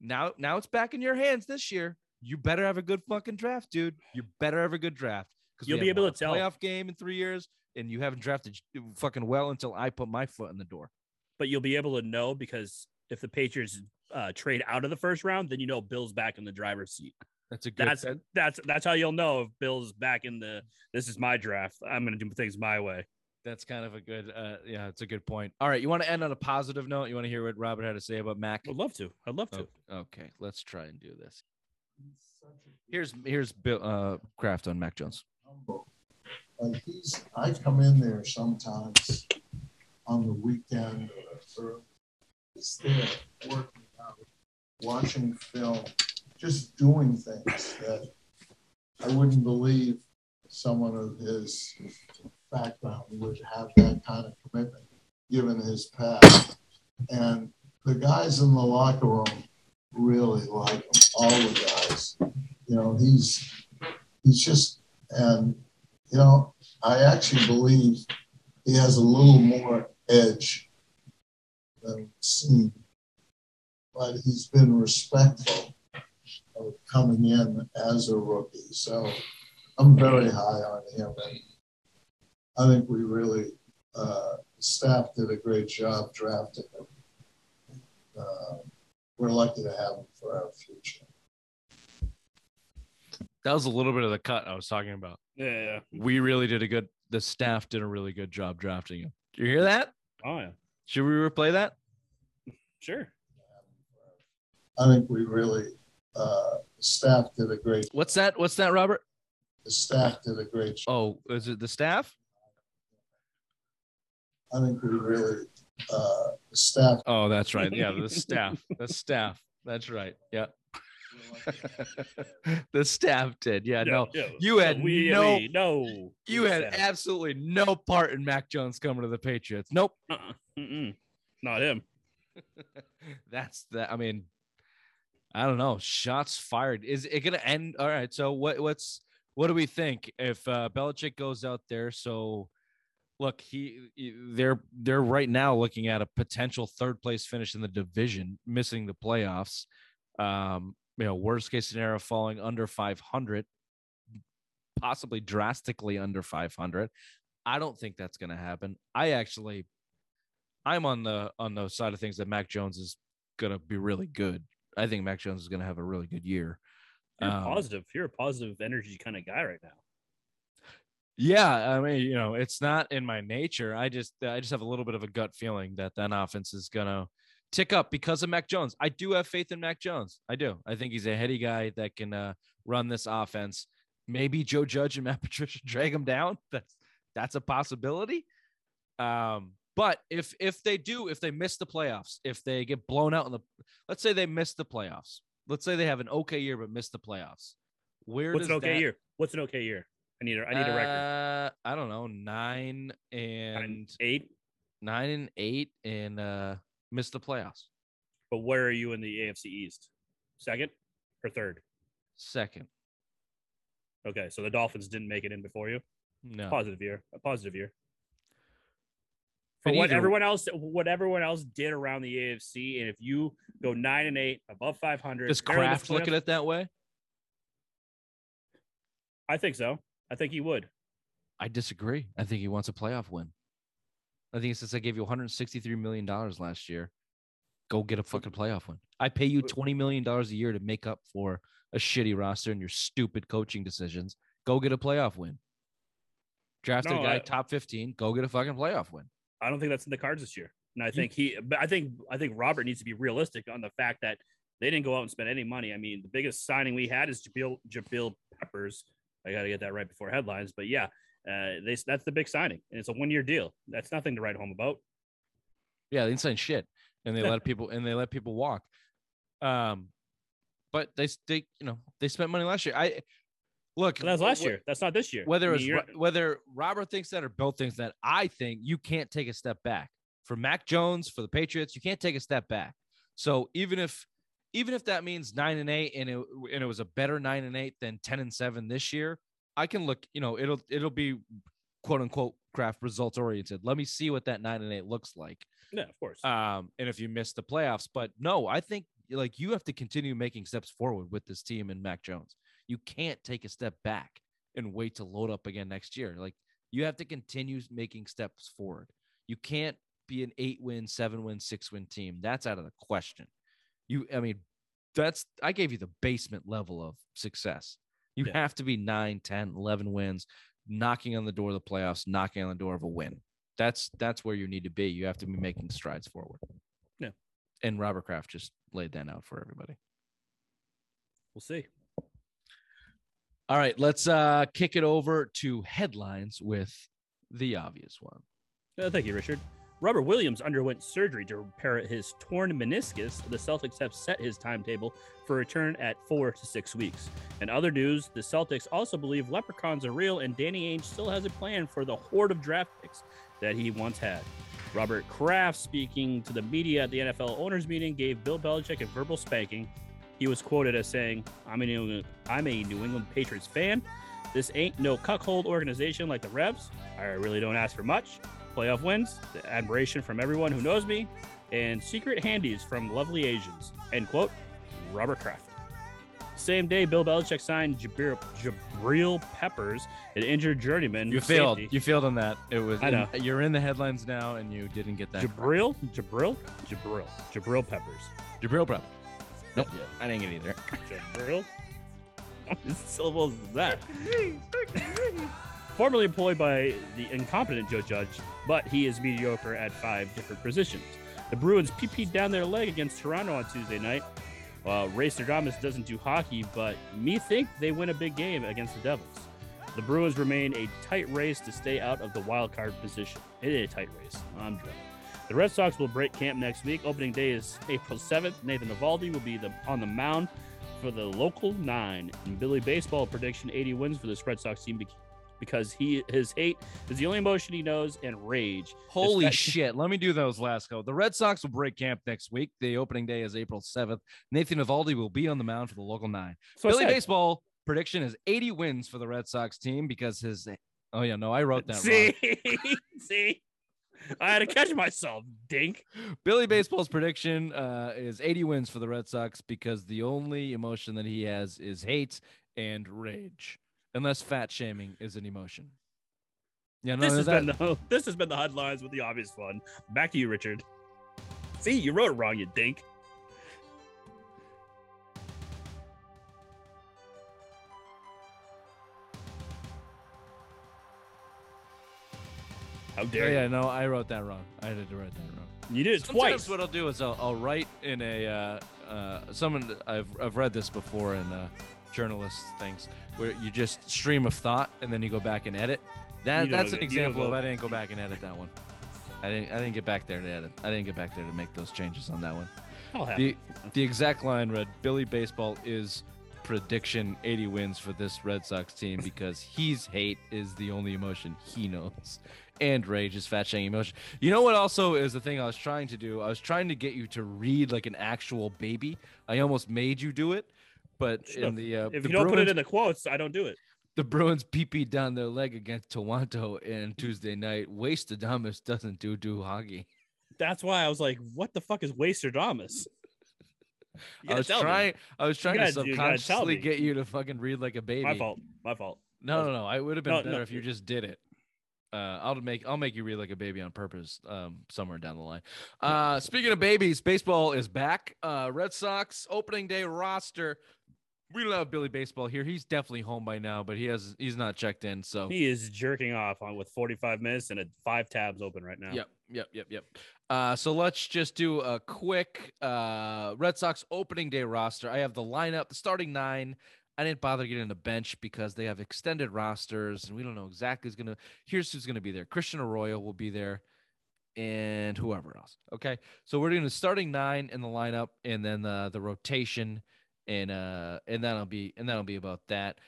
Now, now it's back in your hands this year. You better have a good fucking draft, dude. You better have a good draft because You'll be able to tell. playoff game in three years, and you haven't drafted fucking well until I put my foot in the door. but you'll be able to know because if the Patriots uh, trade out of the first round, then you know Bill's back in the driver's seat. That's a good. That's that's that's how you'll know if Bill's back in the. This is my draft. I'm going to do things my way. That's kind of a good. Uh, yeah, it's a good point. All right, you want to end on a positive note? You want to hear what Robert had to say about Mac? I'd love to. I'd love to. Oh, okay, let's try and do this. Here's here's Bill uh, Kraft on Mac Jones. humble. Like he's, I come in there sometimes on the weekend or, or he's there working out, watching film, just doing things that I wouldn't believe someone of his background would have that kind of commitment given his past. And the guys in the locker room really like him, all the guys. You know, he's he's just and you know, I actually believe he has a little more edge than seen. But he's been respectful of coming in as a rookie. So I'm very high on him. And I think we really, uh, staff did a great job drafting him. Uh, we're lucky to have him for our future. That was a little bit of the cut I was talking about. Yeah, yeah. We really did a good. The staff did a really good job drafting him. Do you hear that? Oh yeah. Should we replay that? Sure. I think we really, uh, staff did a great, What's that? What's that, Robert? the staff did a great job. Oh, is it the staff? I think we really, uh, the staff Oh, that's right. Yeah, the staff. The staff. That's right. Yeah. the staff did. Yeah, no. yeah. you had we, no- we- no. You had said- absolutely no part in Mac Jones coming to the Patriots. Nope. Uh-uh. Not him. That's that. I mean, I don't know. Shots fired. Is it gonna end? All right. So what? What's what do we think if uh, Belichick goes out there? So look, he he- they're they're right now looking at a potential third place finish in the division, missing the playoffs. Um, you know, worst case scenario, falling under 500, possibly drastically under 500. I don't think that's going to happen. I actually, I'm on the on the side of things that Mac Jones is going to be really good. I think Mac Jones is going to have a really good year. You're Um, positive. You're a positive energy kind of guy right now. Yeah, I mean, you know, it's not in my nature. I just I just have a little bit of a gut feeling that that offense is gonna tick up because of Mac Jones. I do have faith in Mac Jones. I do. I think he's a heady guy that can uh, run this offense. Maybe Joe Judge and Matt Patricia drag him down. That's that's a possibility. Um, but if if they do, if they miss the playoffs, if they get blown out in the, let's say they miss the playoffs. Let's say they have an okay year but miss the playoffs. Where What's an okay that- year? What's an okay year? I need a, I need a record. uh, I don't know, nine Nine, and eight. nine and eight and uh missed the playoffs. But where are you in the AFC East? Second or third? Second. Okay, so the Dolphins didn't make it in before you. No. Positive year. A positive year. For what either- everyone else, what everyone else did around the AFC, and if you go nine and eight, above five hundred, Does Kraft look at it that way? I think so. I think he would. I disagree. I think he wants a playoff win. I think since I gave you 163 million dollars last year, go get a fucking playoff win. I pay you 20 million dollars a year to make up for a shitty roster and your stupid coaching decisions. Go get a playoff win. Draft No, a guy I- top 15. Go get a fucking playoff win. I don't think that's in the cards this year. And I think he, but I think I think Robert needs to be realistic on the fact that they didn't go out and spend any money. I mean, the biggest signing we had is Jabil Jabil Peppers. I got to get that right before headlines, but yeah, uh, they, that's the big signing, and it's a one year deal. That's nothing to write home about. Yeah, they didn't sign shit, and they let people and they let people walk. Um, but they they you know they spent money last year. I look. But that was last year. That's not this year. Whether it's whether Robert thinks that or Bill thinks that, I think you can't take a step back for Mac Jones for the Patriots. You can't take a step back. So even if even if that means nine and eight and it and it was a better nine and eight than ten and seven this year, I can look. You know, it'll it'll be quote unquote Kraft results oriented. Let me see what that nine and eight looks like. yeah, of course. Um, and if you miss the playoffs, but no, I think like you have to continue making steps forward with this team and Mac Jones. You can't take a step back and wait to load up again next year. Like you have to continue making steps forward. You can't be an eight win, seven win, six win team. That's out of the question. You, I mean, that's I gave you the basement level of success. You Yeah. have to be 9, 10, 11 wins, knocking on the door of the playoffs, knocking on the door of a win. That's that's where you need to be. You have to be making strides forward. Yeah. And Robert Kraft just laid that out for everybody. We'll see. All right, let's uh kick it over to headlines with the obvious one. Uh, thank you, Richard. Robert Williams underwent surgery to repair his torn meniscus. The Celtics have set his timetable for return at four to six weeks. In other news, the Celtics also believe leprechauns are real, and Danny Ainge still has a plan for the horde of draft picks that he once had. Robert Kraft, speaking to the media at the NFL owners meeting, gave Bill Belichick a verbal spanking. He was quoted as saying, "I'm a New England, I'm a New England Patriots fan. This ain't no cuckold organization like the Revs. I really don't ask for much. Playoff wins, the admiration from everyone who knows me, and secret handies from lovely Asians." End quote. Robert Kraft. Same day, Bill Belichick signed Jabrill, Jabrill Peppers, an injured journeyman. You failed. safety. You failed on that. It was I know. you're in the headlines now and you didn't get that. Jabrill, Jabrill, Jabrill, Jabrill Peppers. Jabrill Prep. Nope. Yeah. I didn't get either. Jabrill. How many syllables is that? Formerly employed by the incompetent Joe Judge, but he is mediocre at five different positions. The Bruins pp'd down their leg against Toronto on Tuesday night. Well, Ray Serdamus doesn't do hockey, but me think they win a big game against the Devils. The Bruins remain a tight race to stay out of the wild card position. It is a tight race. I'm joking. The Red Sox will break camp next week. Opening day is April 7th. Nathan Eovaldi will be the, on the mound for the local nine. And Billy Baseball prediction 80 wins for this Red Sox team because he his hate is the only emotion he knows and rage. Holy shit. Let me do those last go. The Red Sox will break camp next week. The opening day is April 7th. Nathan Eovaldi will be on the mound for the local nine. So Billy Baseball prediction is 80 wins for the Red Sox team because his oh yeah, no, I wrote that see, see, I had to catch myself, dink. Billy Baseball's prediction uh, is 80 wins for the Red Sox because the only emotion that he has is hate and rage, unless fat shaming is an emotion. Yeah, no, This has that, been the this has been the headlines with the obvious one. Back to you, Richard. See, you wrote it wrong, you dink. How yeah, dare yeah, you? no, I wrote that wrong. I had to write that wrong. You did it Sometimes twice. what I'll do is I'll, I'll write in a uh, uh, someone I've I've read this before in uh, journalist things where you just stream of thought and then you go back and edit. That You don't that's an you don't example of go- I didn't go back and edit that one. I didn't I didn't get back there to edit. I didn't get back there to make those changes on that one. I'll have The the exact line read Billy Baseball is prediction 80 wins for this Red Sox team because he's hate is the only emotion he knows. And rage is fat shaming emotion. You know what also is the thing I was trying to do? I was trying to get you to read like an actual baby. I almost made you do it, but Sure. in the uh, if the you don't put it in the quotes, I don't do it. the Bruins pee pee down their leg against Toronto in Tuesday night. Waste Adamus doesn't do do hockey. That's why I was like, "What the fuck is Wasterdamus?" You I was me. trying. I was trying to gotta- gotta subconsciously get you to fucking read like a baby. My fault. My fault. No, no, no. I would have been No, better no. if you just did it. Uh, I'll make I'll make you read like a baby on purpose. Um, somewhere down the line. Uh, speaking of babies, baseball is back. Uh, Red Sox opening day roster. We don't Billy Baseball here. He's definitely home by now, but he has he's not checked in. So He is jerking off on with 45 minutes and a five tabs open right now. Yep, yep, yep, yep. Uh, so let's just do a quick uh, Red Sox opening day roster. I have the lineup, the starting nine. I didn't bother getting the bench because they have extended rosters and we don't know exactly who's gonna. Here's who's gonna be there. Christian Arroyo will be there, and whoever else. Okay, so we're doing the starting nine in the lineup, and then the the rotation, and uh, and that'll be and that'll be about that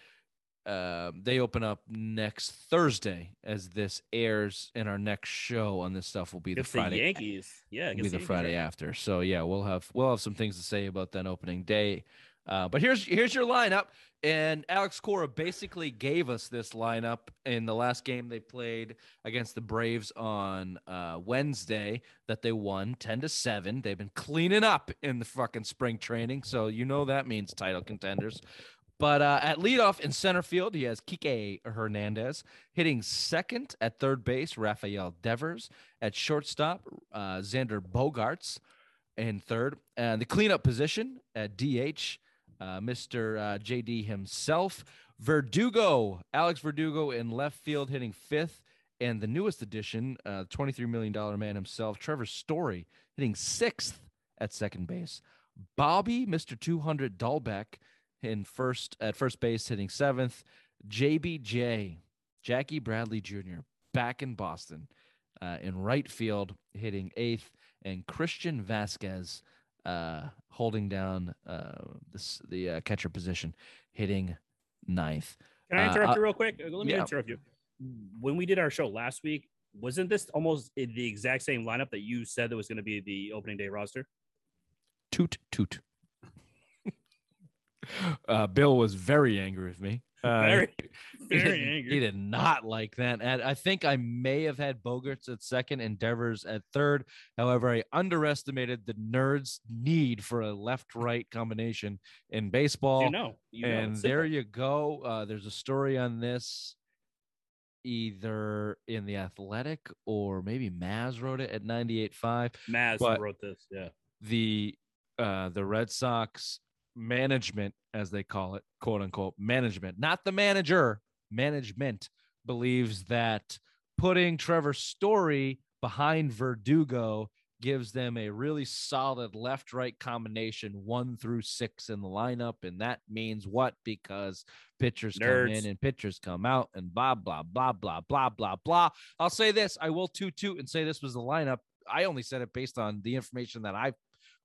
um, they open up next Thursday as this airs, and our next show on this stuff will be the Against the Friday. Yankees. Yeah, be against the Friday after. So yeah, we'll have we'll have some things to say about that opening day. Uh, but here's here's your lineup, and Alex Cora basically gave us this lineup in the last game they played against the Braves on uh, Wednesday that they won ten to seven. They've been cleaning up in the fucking spring training, so you know that means title contenders. But uh, at leadoff in center field, he has Kike Hernandez. Hitting second at third base, Rafael Devers. At shortstop, uh, Xander Bogaerts. in third. And the cleanup position at DH, uh, Mr. Uh, JD himself, Verdugo, Alex Verdugo in left field hitting fifth. And the newest addition, uh, $23 million man himself, Trevor Story, hitting sixth at second base. Bobby, Mr. 200 Dalbec in first at first base, hitting seventh. JBJ, Jackie Bradley Jr., back in Boston uh, in right field, hitting eighth, and Christian Vasquez uh, holding down uh, this, the uh, catcher position, hitting ninth. Can I Uh, interrupt uh, you real quick? Let me yeah. interrupt you. When we did our show last week, wasn't this almost the exact same lineup that you said that was going to be the opening day roster? Toot toot. Uh, Bill was very angry with me. Uh, Very, very did- angry. He did not like that. And I think I may have had Bogaerts at second, and Devers at third. However, I underestimated the nerds' need for a left-right combination in baseball. You know, you and it's there you go. Uh, there's a story on this, either in the Athletic or maybe Maz wrote it at 98.5 Maz but- wrote this. Yeah, the uh the Red Sox management, as they call it, quote unquote, management, not the manager, management believes that putting Trevor Story behind Verdugo gives them a really solid left right combination one through six in the lineup. And that means what? Because pitchers come in and pitchers come out and blah, blah, blah, blah, blah, blah, blah. I'll say this I will toot toot and say this was the lineup. I only said it based on the information that I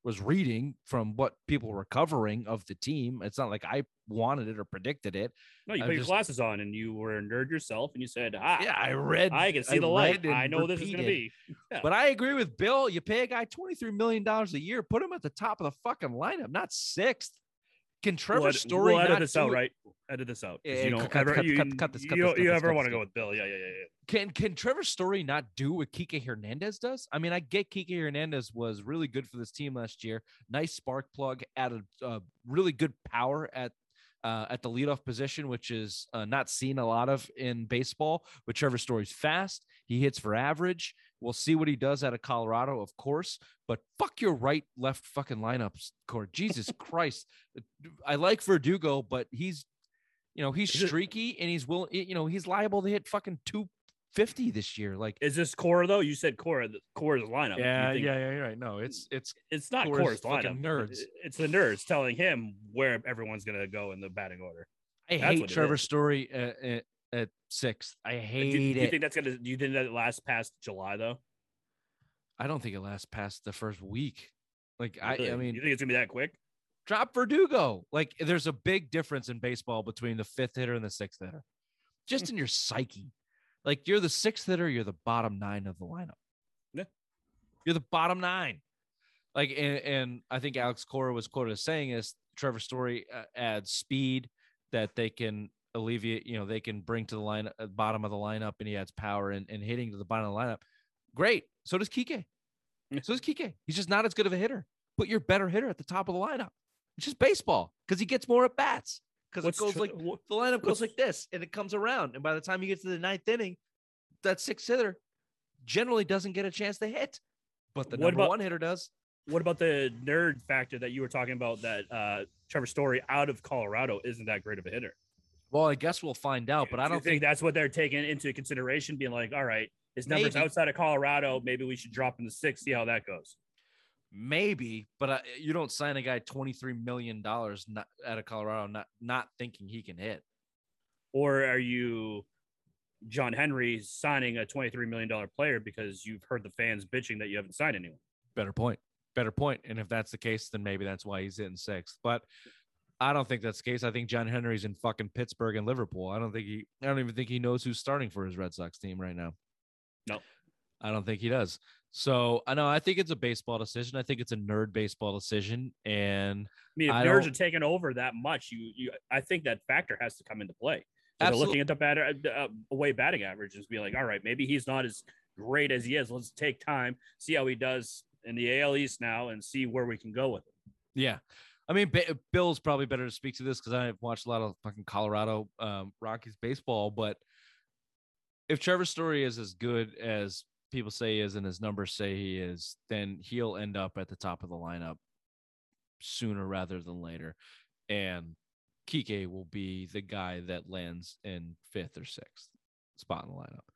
was reading from what people were covering of the team. It's not like I wanted it or predicted it. no, you I put your glasses on and you were a nerd yourself, and you said, "Ah, Yeah, I read. I can see I the light. I know this is going to be." Yeah. But I agree with Bill. You pay a guy $23 million a year, put him at the top of the fucking lineup, not sixth. Can Trevor we'll, Story we'll edit this out, it? right? Edit this out. Yeah, you don't cut- ever, cut- you, cut- cut this, cut you, this, you ever want to go with Bill? Yeah, yeah, yeah, yeah. Can can Trevor Story not do what Kike Hernandez does? I mean, I get Kike Hernandez was really good for this team last year. Nice spark plug, added uh, really good power at uh, at the leadoff position, which is uh, not seen a lot of in baseball. But Trevor Story's fast. He hits for average. We'll see what he does out of Colorado, of course. But fuck your right left fucking lineups, Cora. Jesus Christ. I like Verdugo, but he's you know he's streaky and he's will you know he's liable to hit fucking two fifty this year. Like Is this Cora though? You said Cora. The Cora's lineup. You yeah, think- yeah, yeah, you're right. No, it's it's It's not Cora's Cora's fucking lineup. nerds. It's the nerds telling him where everyone's going to go in the batting order. I That's hate Trevor. Story at, at, at sixth. I Do, hate do you it. think that's gonna? Do you think that lasts past July though? I don't think it lasts past the first week. Like I, I mean, you think it's gonna be that quick? drop Verdugo. Like there's a big difference in baseball between the fifth hitter and the sixth hitter, just in your psyche. Like you're the sixth hitter, you're the bottom nine of the lineup. Yeah. You're the bottom nine. Like and, and I think Alex Cora was quoted as saying is Trevor Story uh, adds speed that they can alleviate. You know they can bring to the line uh, bottom of the lineup, and he adds power and, and hitting to the bottom of the lineup. Great. So does Kike. Yeah. So does Kike. He's just not as good of a hitter. Put your better hitter at the top of the lineup. It's just baseball because he gets more at bats because it goes tr- like the lineup goes like this and it comes around. And by the time you get to the ninth inning, that sixth hitter generally doesn't get a chance to hit, but the What number about- one hitter does. What about the nerd factor that you were talking about? That uh, Trevor Story out of Colorado isn't that great of a hitter. Well, I guess we'll find out, but I don't think, think that's what they're taking into consideration, being like, all right, his numbers Maybe. outside of Colorado, maybe we should drop in the six, see how that goes. Maybe, but I, you don't sign a guy twenty three million dollars not out of Colorado, not not thinking he can hit. Or are you John Henry signing a $23 million player because you've heard the fans bitching that you haven't signed anyone? Better point. Better point. And if that's the case, then maybe that's why he's hitting sixth. But I don't think that's the case. I think John Henry's in fucking Pittsburgh and Liverpool. I don't think he. I don't even think he knows who's starting for his Red Sox team right now. No. I don't think he does. So I know. I think it's a baseball decision. I think it's a nerd baseball decision. And I mean, if I nerds are taking over that much, you you I think that factor has to come into play. So looking at the batter uh, away batting averages, be like, all right, maybe he's not as great as he is. Let's take time, see how he does in the AL East now, and see where we can go with it. yeah, I mean, ba- Bill's probably better to speak to this because I've watched a lot of fucking Colorado um, Rockies baseball. But if Trevor Story is as good as people say he is and his numbers say he is, then he'll end up at the top of the lineup sooner rather than later. And Kike will be the guy that lands in fifth or sixth spot in the lineup.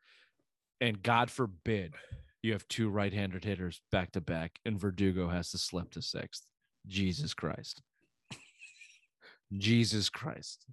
And God forbid you have two right handed hitters back to back and Verdugo has to slip to sixth. Jesus Christ. Jesus Christ.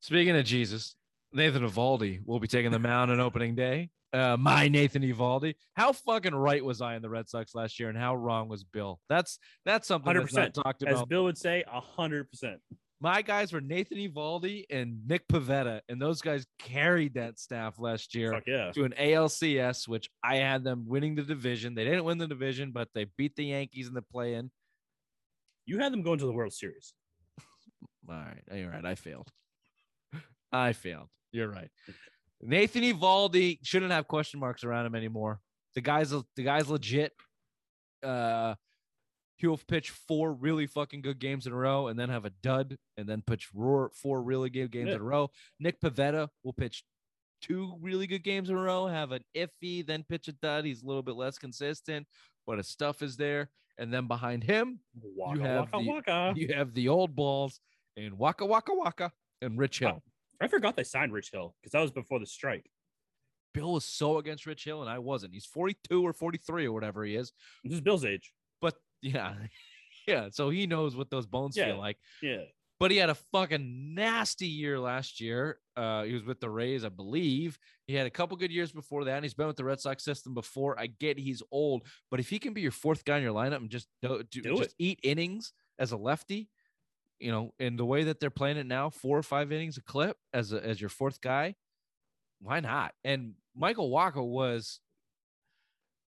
Speaking of Jesus, Nathan Eovaldi will be taking the mound on opening day. Uh, my Nathan Eovaldi. How fucking right was I in the Red Sox last year, and how wrong was Bill? That's that's something Hundred that's not percent. talked As. Bill would say, hundred percent. My guys were Nathan Eovaldi and Nick Pivetta, and those guys carried that staff last year yeah. to an ALCS, which I had them winning the division. They didn't win the division, but they beat the Yankees in the play-in. You had them going to the World Series. All right, you're right. I failed. I failed. You're right. Nathan Eovaldi shouldn't have question marks around him anymore. The guy's the guy's legit. Uh, he'll pitch four really fucking good games in a row, and then have a dud, and then pitch roar four really good games Yeah. in a row. Nick Pivetta will pitch two really good games in a row, have an iffy, then pitch a dud. He's a little bit less consistent, but his stuff is there. And then behind him, Waka have waka the- waka. you have the old balls and Waka Waka Waka and Rich Hill. I forgot they signed Rich Hill because that was before the strike. Bill was so against Rich Hill, and I wasn't. He's 42 or 43 or whatever he is. This is Bill's age. But yeah, yeah. So he knows what those bones Yeah. feel like. Yeah. But he had a fucking nasty year last year. Uh, he was with the Rays, I believe. He had a couple good years before that. And he's been with the Red Sox system before. I get he's old, but if he can be your fourth guy in your lineup and just do, do, Do just eat innings as a lefty, you know, in the way that they're playing it now, four or five innings a clip as a, as your fourth guy, why not? And Michael Wacha was.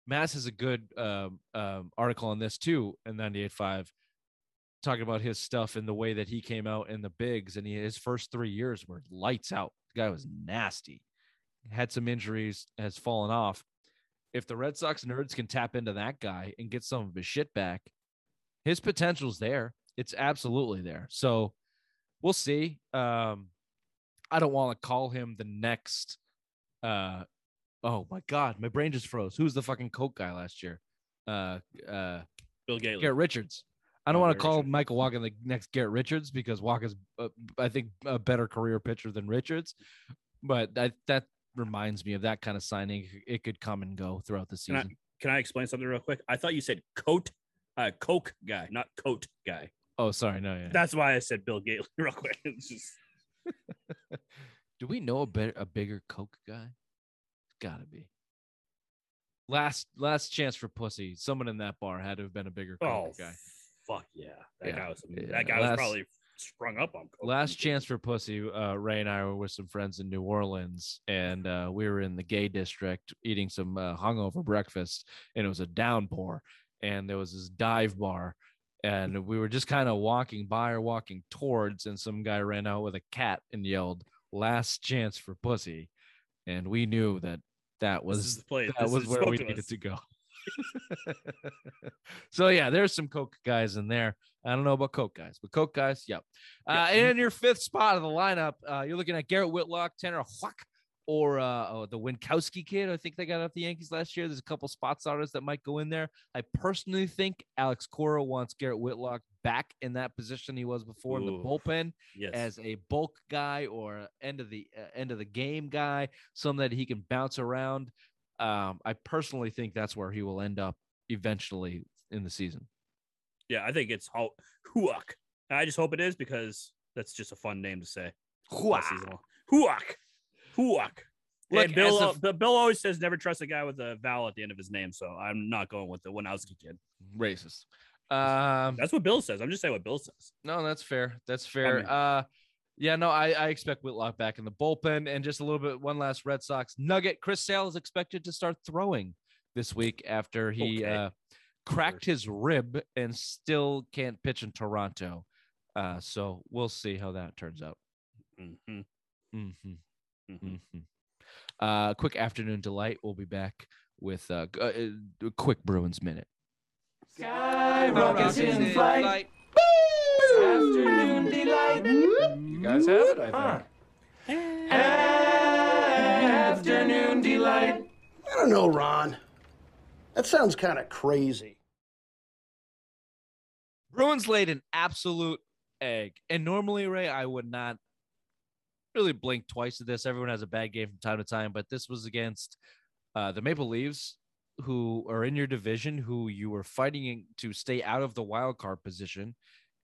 Mass has a good um, um, article on this too in 98.5 talking about his stuff and the way that he came out in the bigs and he, his first three years were lights out. The guy was nasty, had some injuries, has fallen off. If the Red Sox nerds can tap into that guy and get some of his shit back, his potential's there. It's absolutely there. So we'll see. Um, I don't want to call him the next. Uh, oh my God, my brain just froze. Who's the fucking Coke guy last year? Uh, uh, Bill Gately. Garrett Richards. I don't Oh, want to call Richards. Michael Wacha the next Garrett Richards because Wacha's, uh, I think, a better career pitcher than Richards. But that that reminds me of that kind of signing. It could come and go throughout the Can I- season. Can I explain something real quick? I thought you said coat, uh, Coke guy, not coat guy. Oh, sorry, no, yeah. That's why I said Bill Gately real quick. It's just Do we know a better, a bigger Coke guy? Gotta be. Last last chance for pussy. Someone in that bar had to have been a bigger Coke oh guy. fuck yeah. That Yeah, guy was yeah, that guy last- was probably sprung up on coke. last chance for pussy uh ray and i were with some friends in new orleans and uh we were in the gay district eating some uh, hungover breakfast and it was a downpour and there was this dive bar and we were just kind of walking by or walking towards and some guy ran out with a cat and yelled last chance for pussy and we knew that that was the place. that This was where we to needed us. to go so yeah there's some coke guys in there i don't know about coke guys but coke guys yep uh, and in your fifth spot of the lineup uh, you're looking at garrett whitlock tanner Houck, or uh, oh, the winckowski kid i think they got off the yankees last year there's a couple spot starters that might go in there i personally think alex cora wants garrett whitlock back in that position he was before in the bullpen Yes. as a bulk guy or end of the uh, end of the game guy, someone that he can bounce around. Um, I personally think that's where he will end up eventually in the season. yeah, I think it's Hu- Huak. I just hope it is because that's just a fun name to say. long. Huak. Huak. Look, and Bill, a- al- Bill Bill always says never trust a guy with a vowel at the end of his name, so I'm not going with the Winowski kid. Racist. Um, That's what Bill says. I'm just saying what Bill says. no, that's fair. That's fair. mean- uh, yeah, no, I, I expect Whitlock back in the bullpen and just a little bit. One last Red Sox nugget. Chris Sale is expected to start throwing this week after he Okay. uh, cracked his rib and still can't pitch in Toronto. Uh, so we'll see how that turns out. Mhm, hmm mhm. hmm Uh, quick afternoon delight. We'll be back with uh, g- uh, a quick Bruins minute. Skyrockets in flight. Afternoon delight. You guys have it, I think. Afternoon delight. I don't know, Ron. That sounds kind of crazy. Bruins laid an absolute egg. And normally, Ray, I would not really blink twice at this. Everyone has a bad game from time to time, but this was against uh, the Maple Leaves, who are in your division, who you were fighting to stay out of the wild card position,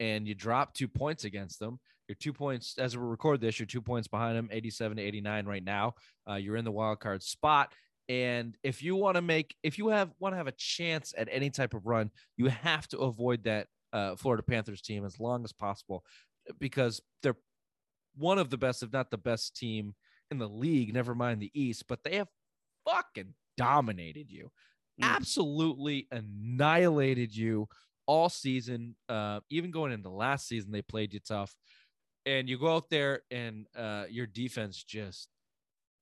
and you drop two points against them. You're two points as we record this. You're two points behind them, 87 to 89 right now. Uh, you're in the wild card spot. And if you want to make, if you have want to have a chance at any type of run, you have to avoid that uh, Florida Panthers team as long as possible because they're one of the best, if not the best team in the league, never mind the East, but they have fucking dominated you, Mm. absolutely annihilated you all season. Uh, even going into last season, they played you tough. And you go out there and uh, your defense just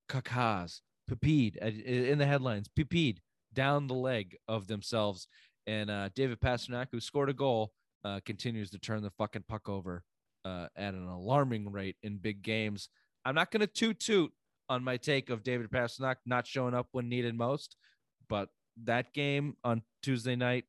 cacaws, pepeed uh, in the headlines, pepeed down the leg of themselves. And uh, David Pastrnak, who scored a goal, uh, continues to turn the fucking puck over uh, at an alarming rate in big games. I'm not going to toot toot on my take of David Pastrnak not showing up when needed most, but that game on Tuesday night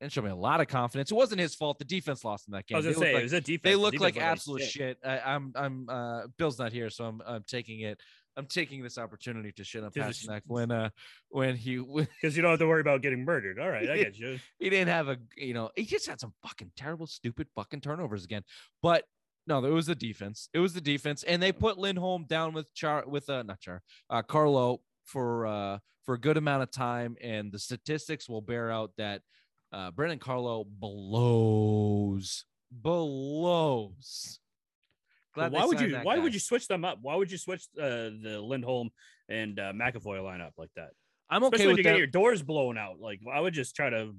and showed me a lot of confidence. It wasn't his fault. The defense lost in that game. I was gonna They say like- it was a defense. they The look defense like absolute shit. I, I'm I'm uh Bill's not here, so I'm I'm taking it. I'm taking this opportunity to shit on Pastrnak when uh when he because you don't have to worry about getting murdered. All right, I get you. he didn't have a you know he just had some fucking terrible stupid fucking turnovers again. But no, it was the defense. It was the defense, and they put Lindholm down with Char with uh not Char uh Carlo for uh for a good amount of time, and the statistics will bear out that uh Brandon Carlo blows blows. But Glad why would you? Why guy. would you switch them up? Why would you switch uh, the Lindholm and uh, McAvoy lineup like that? I'm okay Especially with you get them. your doors blown out. Like I would just try to.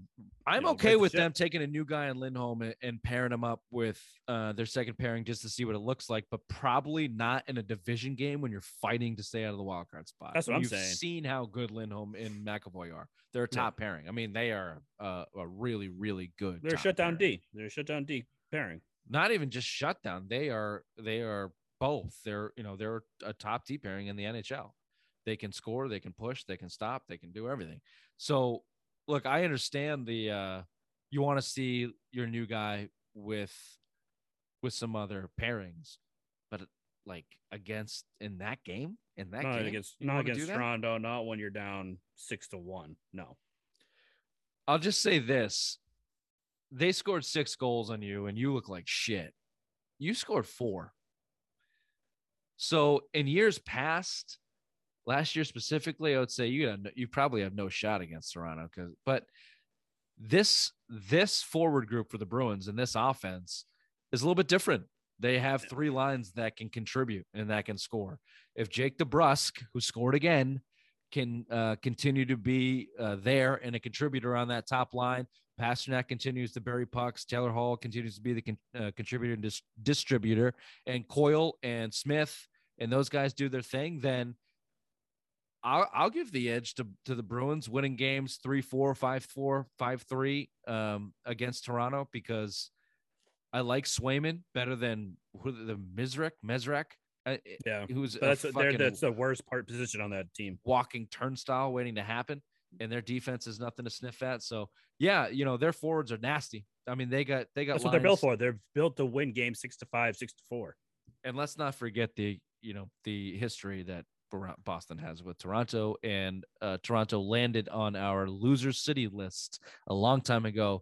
I'm know, okay break the with them taking a new guy in Lindholm and, and pairing him up with uh, their second pairing just to see what it looks like, but probably not in a division game when you're fighting to stay out of the wild card spot. That's what I'm You've saying. seen how good Lindholm and McAvoy are. They're a Yeah. top pairing. I mean, they are uh, a really, really good. They're a top shutdown pairing. D. They're a shutdown D pairing. Not even just shutdown. They are. They are both. They're you know they're a top D pairing in the NHL. They can score. They can push. They can stop. They can do everything. So look, I understand the uh you want to see your new guy with with some other pairings, but like against in that game, in that Not game, against not against? Toronto. Not when you're down six to one. No. I'll just say this. They scored six goals on you and you look like shit. You scored four. So in years past, last year specifically, I would say you got you probably have no shot against Toronto because but this this forward group for the Bruins and this offense is a little bit different. They have three lines that can contribute and that can score. If Jake DeBrusk, who scored again, can uh, continue to be uh, there and a contributor on that top line. Pastrnak continues to bury pucks. Taylor Hall continues to be the con- uh, contributor and dis- distributor. And Coyle and Smith and those guys do their thing. Then I'll, I'll give the edge to, to the Bruins winning games 3 4, 5 4, 5 3 um, against Toronto because I like Swayman better than the Mizrek, Mezrek, uh, Yeah. who's But a that's that's the worst part position on that team. walking turnstile waiting to happen and their defense is nothing to sniff at so yeah you know their forwards are nasty i mean they got they got That's what they're built for. They're built to win games six to five, six to four. and let's not forget the you know the history that boston has with toronto and uh, toronto landed on our loser city list a long time ago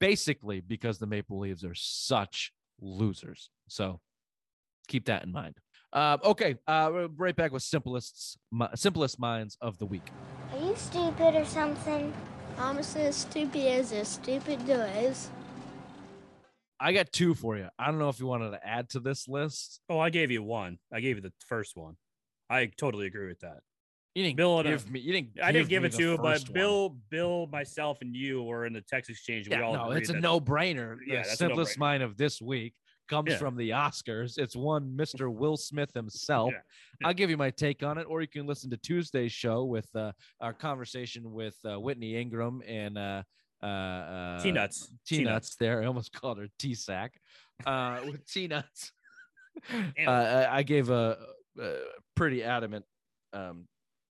basically because the maple leaves are such losers so keep that in mind uh, okay uh, we're right back with simplest simplest minds of the week Are you stupid or something? I'm as stupid as as stupid does. I got two for you. I don't know if you wanted to add to this list. Oh, I gave you one. I gave you the first one. I totally agree with that. You didn't Bill and, give me. You didn't. I didn't give it to you, but first one. Bill, Bill, myself, and you were in the text exchange. Yeah, we all no, it's a that- no-brainer. Yeah, the simplest no-brainer. mind of this week comes Yeah. from the Oscars. It's one Mr. Will Smith himself. Yeah, yeah. I'll give you my take on it, or you can listen to Tuesday's show with uh, our conversation with uh, Whitney Ingram and uh, uh, uh, T nuts. T nuts. There, I almost called her T sack. Uh, with T nuts. Uh, I I gave a, a pretty adamant um,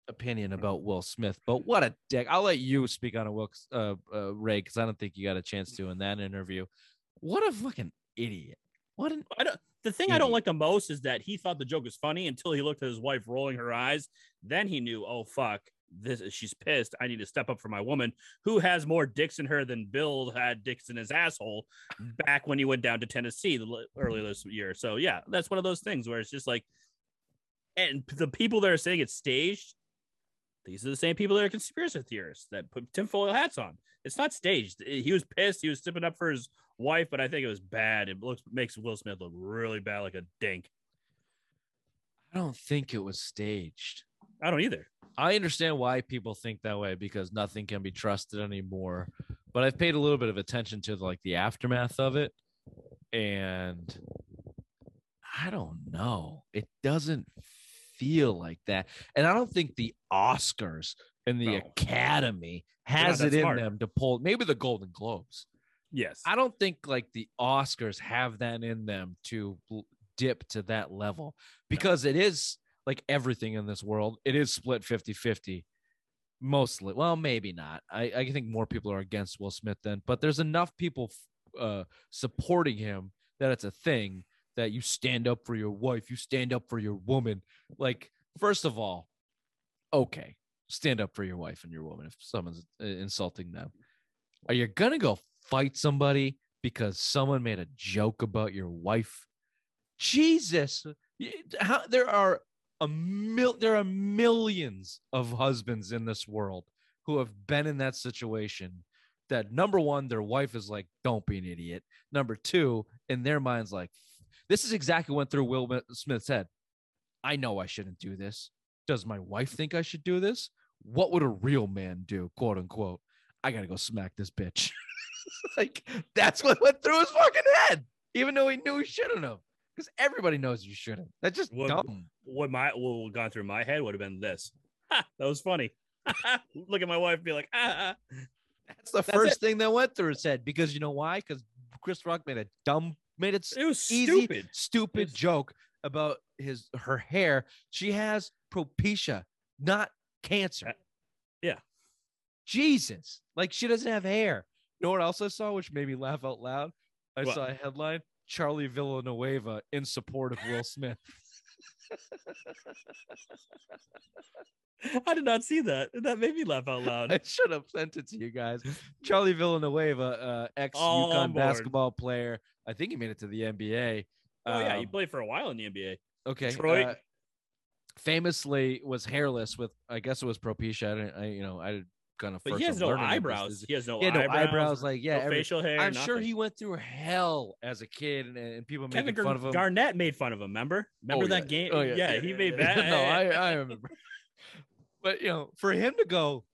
opinion about Will Smith, but what a dick. I'll let you speak on a Will uh, uh Ray because I don't think you got a chance to in that interview. What a fucking idiot. What an I don't, the thing I don't hmm. like the most is that he thought the joke was funny until he looked at his wife rolling her eyes. Then he knew, oh fuck, this she's pissed. I need to step up for my woman who has more dicks in her than Bill had dicks in his asshole back when he went down to Tennessee the- earlier this year. So yeah, that's one of those things where it's just like, and the people that are saying it's staged, these are the same people that are conspiracy theorists that put tinfoil hats on. It's not staged. He was pissed. He was stepping up for his wife, but I think it was bad. It looks makes Will Smith look really bad, like a dink. I don't think it was staged. I don't either. I understand why people think that way because nothing can be trusted anymore. But I've paid a little bit of attention to like the aftermath of it, and I don't know. It doesn't feel like that, and I don't think the Oscars and the No. Academy has it in smart. them to pull. Maybe the Golden Globes. Yes. I don't think like the Oscars have that in them to dip to that level because it is like everything in this world, it is split 50 50. Mostly, well, maybe not. I, I think more people are against Will Smith then, but there's enough people uh, supporting him that it's a thing that you stand up for your wife, you stand up for your woman. Like, first of all, okay, stand up for your wife and your woman if someone's uh, insulting them. Are you gonna go fight somebody because someone made a joke about your wife? Jesus, how, there are a mil, there are millions of husbands in this world who have been in that situation. That number one, their wife is like, "Don't be an idiot." Number two, in their minds, like, this is exactly what went through Will Smith's head. I know I shouldn't do this. Does my wife think I should do this? What would a real man do, quote unquote? I gotta go smack this bitch. like that's what went through his fucking head, even though he knew he shouldn't have. Because everybody knows you shouldn't. That's just What- dumb. what my what would gone through my head would have been this. Ha, that was funny. Look at my wife, and be like, ah, ah. That's the That's first it. thing that went through his head. Because you know why? Because Chris Rock made a dumb, made it it was easy, stupid. stupid It's- joke about his her hair. She has propecia, not cancer. Uh, yeah. Jesus, like she doesn't have hair. Know what else I saw, which made me laugh out loud? I What? saw a headline: Charlie Villanueva in support of Will Smith. I did not see that. That made me laugh out loud. I should have sent it to you guys. Charlie Villanueva, uh, ex UConn basketball player. I think he made it to the NBA. Oh yeah, he Um, played for a while in the NBA. Okay. Detroit. uh, famously was hairless with I guess it was propecia. I didn't I you know I of But he has no eyebrows. He has no He no eyebrows. eyebrows, like yeah, no every- facial hair. I'm sure he went through hell as a kid and, and people Kevin making Gar- fun of him. Garnett made fun of him. Remember? Remember Oh, that yeah. game? Oh, yeah, he made that. no, I, I remember. but you know, for him to go,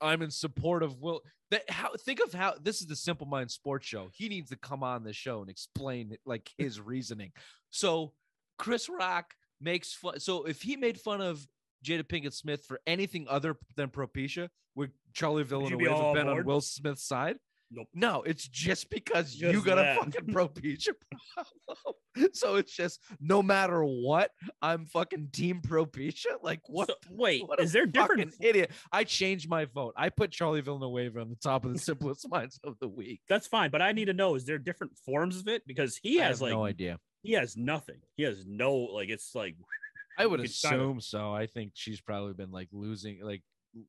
I'm in support of Will. That how think of how this is the Simple Mind Sports Show. He needs to come on the show and explain like his reasoning. So Chris Rock makes fun. So if he made fun of Jada Pinkett Smith for anything other than Propecia, would Charlie you be Villanueva have been on? Will Smith's side? Nope. No, it's just because you got that. a fucking Propecia problem. so it's just no matter what, I'm fucking team Propecia. Like what? So, wait, what is there different? idiot? I changed my vote. I put Charlie Villanueva on the top of the simplest minds of the week. That's fine, but I need to know: is there different forms of it? Because he I has have like no idea. he has nothing. He has no like it's like I would It's kind of- assume so. I think she's probably been like losing, like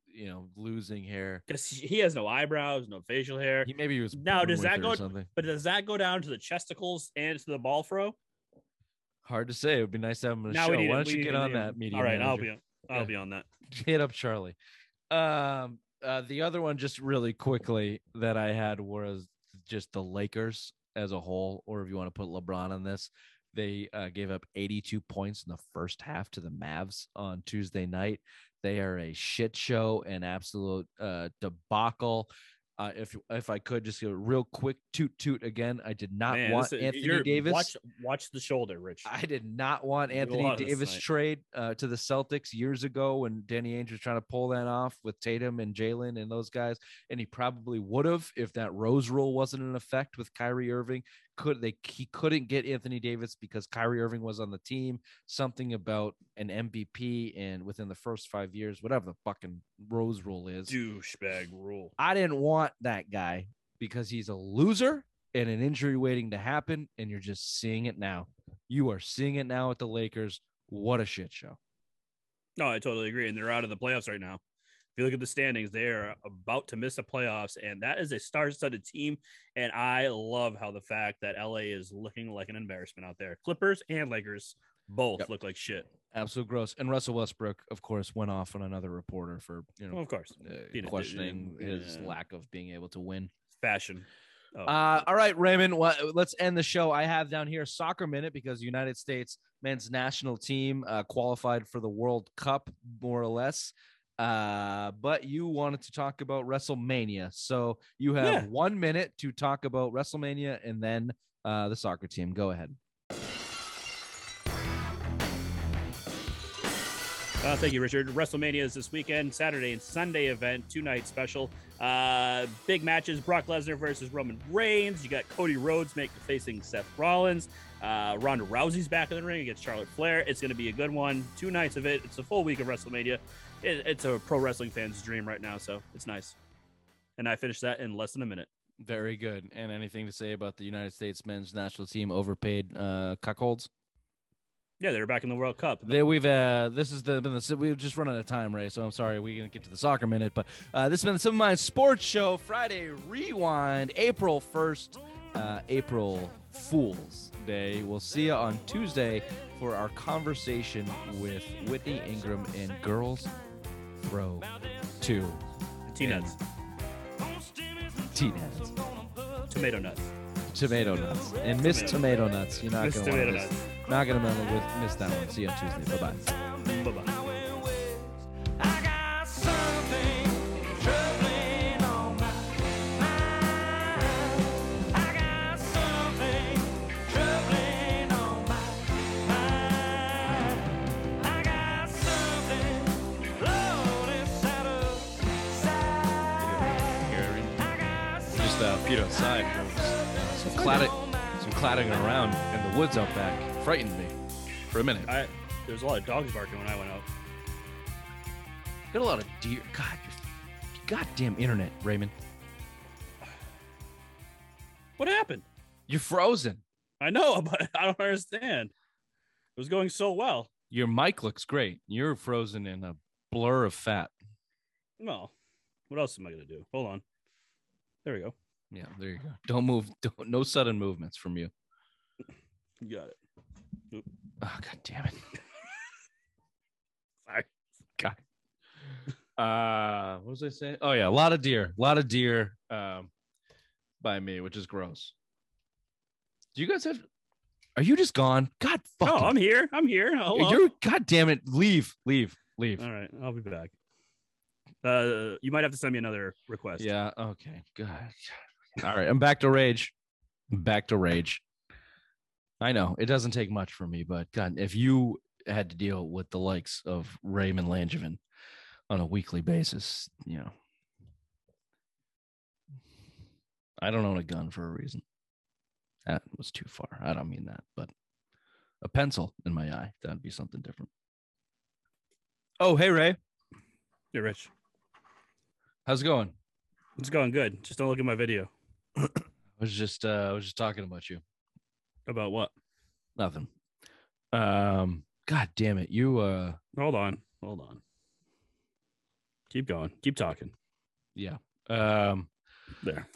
you know, losing hair. because he has no eyebrows, no facial hair. He maybe he was Now, does that go- something? But does that go down to the chesticles and to the ball throw? Hard to say. It would be nice to have him on the Now show. Why don't you get on that media? All right, I'll be on. I'll Yeah. be on that. hit up Charlie. Um, uh, the other one, just really quickly, that I had was just the Lakers as a whole, or if you want to put LeBron on this, they uh, gave up 82 points in the first half to the Mavs on Tuesday night. They are a shit show, and absolute uh, debacle. Uh, if if I could just give a real quick toot toot again, I did not Man, want is- Anthony Davis. Watch, watch the shoulder, Rich. I did not want You Anthony lot of this Davis trade uh, to the Celtics years ago when Danny Ainge was trying to pull that off with Tatum and Jaylen and those guys, and he probably would have if that Rose rule wasn't in effect with Kyrie Irving could they he couldn't get Anthony Davis because Kyrie Irving was on the team. Something about an MVP and within the first five years, whatever the fucking Rose rule is. Douchebag rule. I didn't want that guy because he's a loser and an injury waiting to happen, and you're just seeing it now. You are seeing it now at the Lakers. What a shit show. No, I totally agree. And they're out of the playoffs right now. If you look at the standings, they are about to miss the playoffs, and that is a star-studded team. And I love how the fact that LA is looking like an embarrassment out there. Clippers and Lakers both Yep. look like shit. Absolute gross. And Russell Westbrook, of course, went off on another reporter for you know Well, of course, uh, questioning his lack of being able to win. fashion. Oh, Uh, all right, Raymond. Well, let's end the show. I have down here soccer minute because United States men's national team uh, qualified for the World Cup, more or less. Uh, but you wanted to talk about WrestleMania, so you have Yeah. one minute to talk about WrestleMania and then uh, the soccer team. Go ahead. Uh, thank you, Richard. WrestleMania is this weekend, Saturday and Sunday event, two night special. Uh, big matches: Brock Lesnar versus Roman Reigns. You got Cody Rhodes make, facing Seth Rollins. Uh, Ronda Rousey's back in the ring against Charlotte Flair. It's going to be a good one. Two nights of it. It's a full week of WrestleMania. It, it's a pro wrestling fan's dream right now, so it's nice. And I finished that in less than a minute. Very good. And anything to say about the United States men's national team overpaid uh, cuckolds? Yeah, they're back in the World Cup. There we've uh this is the been the we've just run out of time, Ray. So I'm sorry we didn't get to the soccer minute, but uh, this has been the of Mind Sports Show Friday Rewind, April first, uh, April Fools Day. We'll see you on Tuesday for our conversation with Whitney Ingram and Girls Throw Two T-nuts, Tea Nuts, tomato nuts. Tomato Nuts, and Miss Tomato Nuts. You're not Miss gonna Tomato miss, Nuts. not gonna wanna miss that one. See you on Tuesday. Bye bye. Bye bye. Some clatter, some clattering around in the woods out back. Frightened me for a minute. I, there was a lot of dogs barking when I went out. Got a lot of deer. God, your goddamn internet, Raymond. What happened? You're frozen. I know, but I don't understand. It was going so well. Your mic looks great. You're frozen in a blur of fat. Well, what else am I gonna do? Hold on. There we go. Yeah, there you go. Don't move. Don't, no sudden movements from you. You got it. Oh, God damn it. Sorry. God. Uh, what was I saying? Oh yeah, a lot of deer, a lot of deer, um, by me, which is gross. Do you guys have? Are you just gone? God, No, fucking, I'm here. I'm here. Hello. you're. God damn it! Leave, leave, leave. All right, I'll be back. Uh, you might have to send me another request. Yeah. Okay. God. All right. I'm back to rage. Back to rage. I know it doesn't take much for me, but God, if you had to deal with the likes of Raymond Langevin on a weekly basis, you know, I don't own a gun for a reason. That was too far. I don't mean that, but a pencil in my eye, that'd be something different. Oh, hey, Ray. You're rich. How's it going? It's going good. Just don't look at my video. I was just uh I was just talking about you. About what? Nothing. Um, God damn it. You uh Hold on. Hold on. Keep going. Keep talking. yeah. Um, There.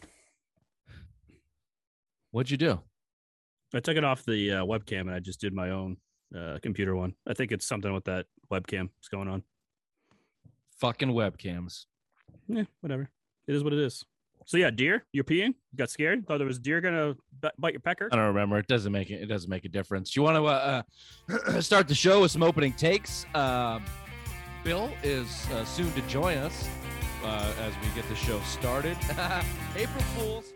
what'd you do? I took it off the uh, webcam and I just did my own uh, computer one. I think it's something with that webcam that's going on. Fucking webcams. Yeah, whatever. It is what it is. So yeah, deer. You're peeing. You got scared. Thought there was deer gonna b- bite your pecker. I don't remember. It doesn't make it. It doesn't make a difference. You want to uh, uh, start the show with some opening takes? Um, Bill is uh, soon to join us uh, as we get the show started. April Fools.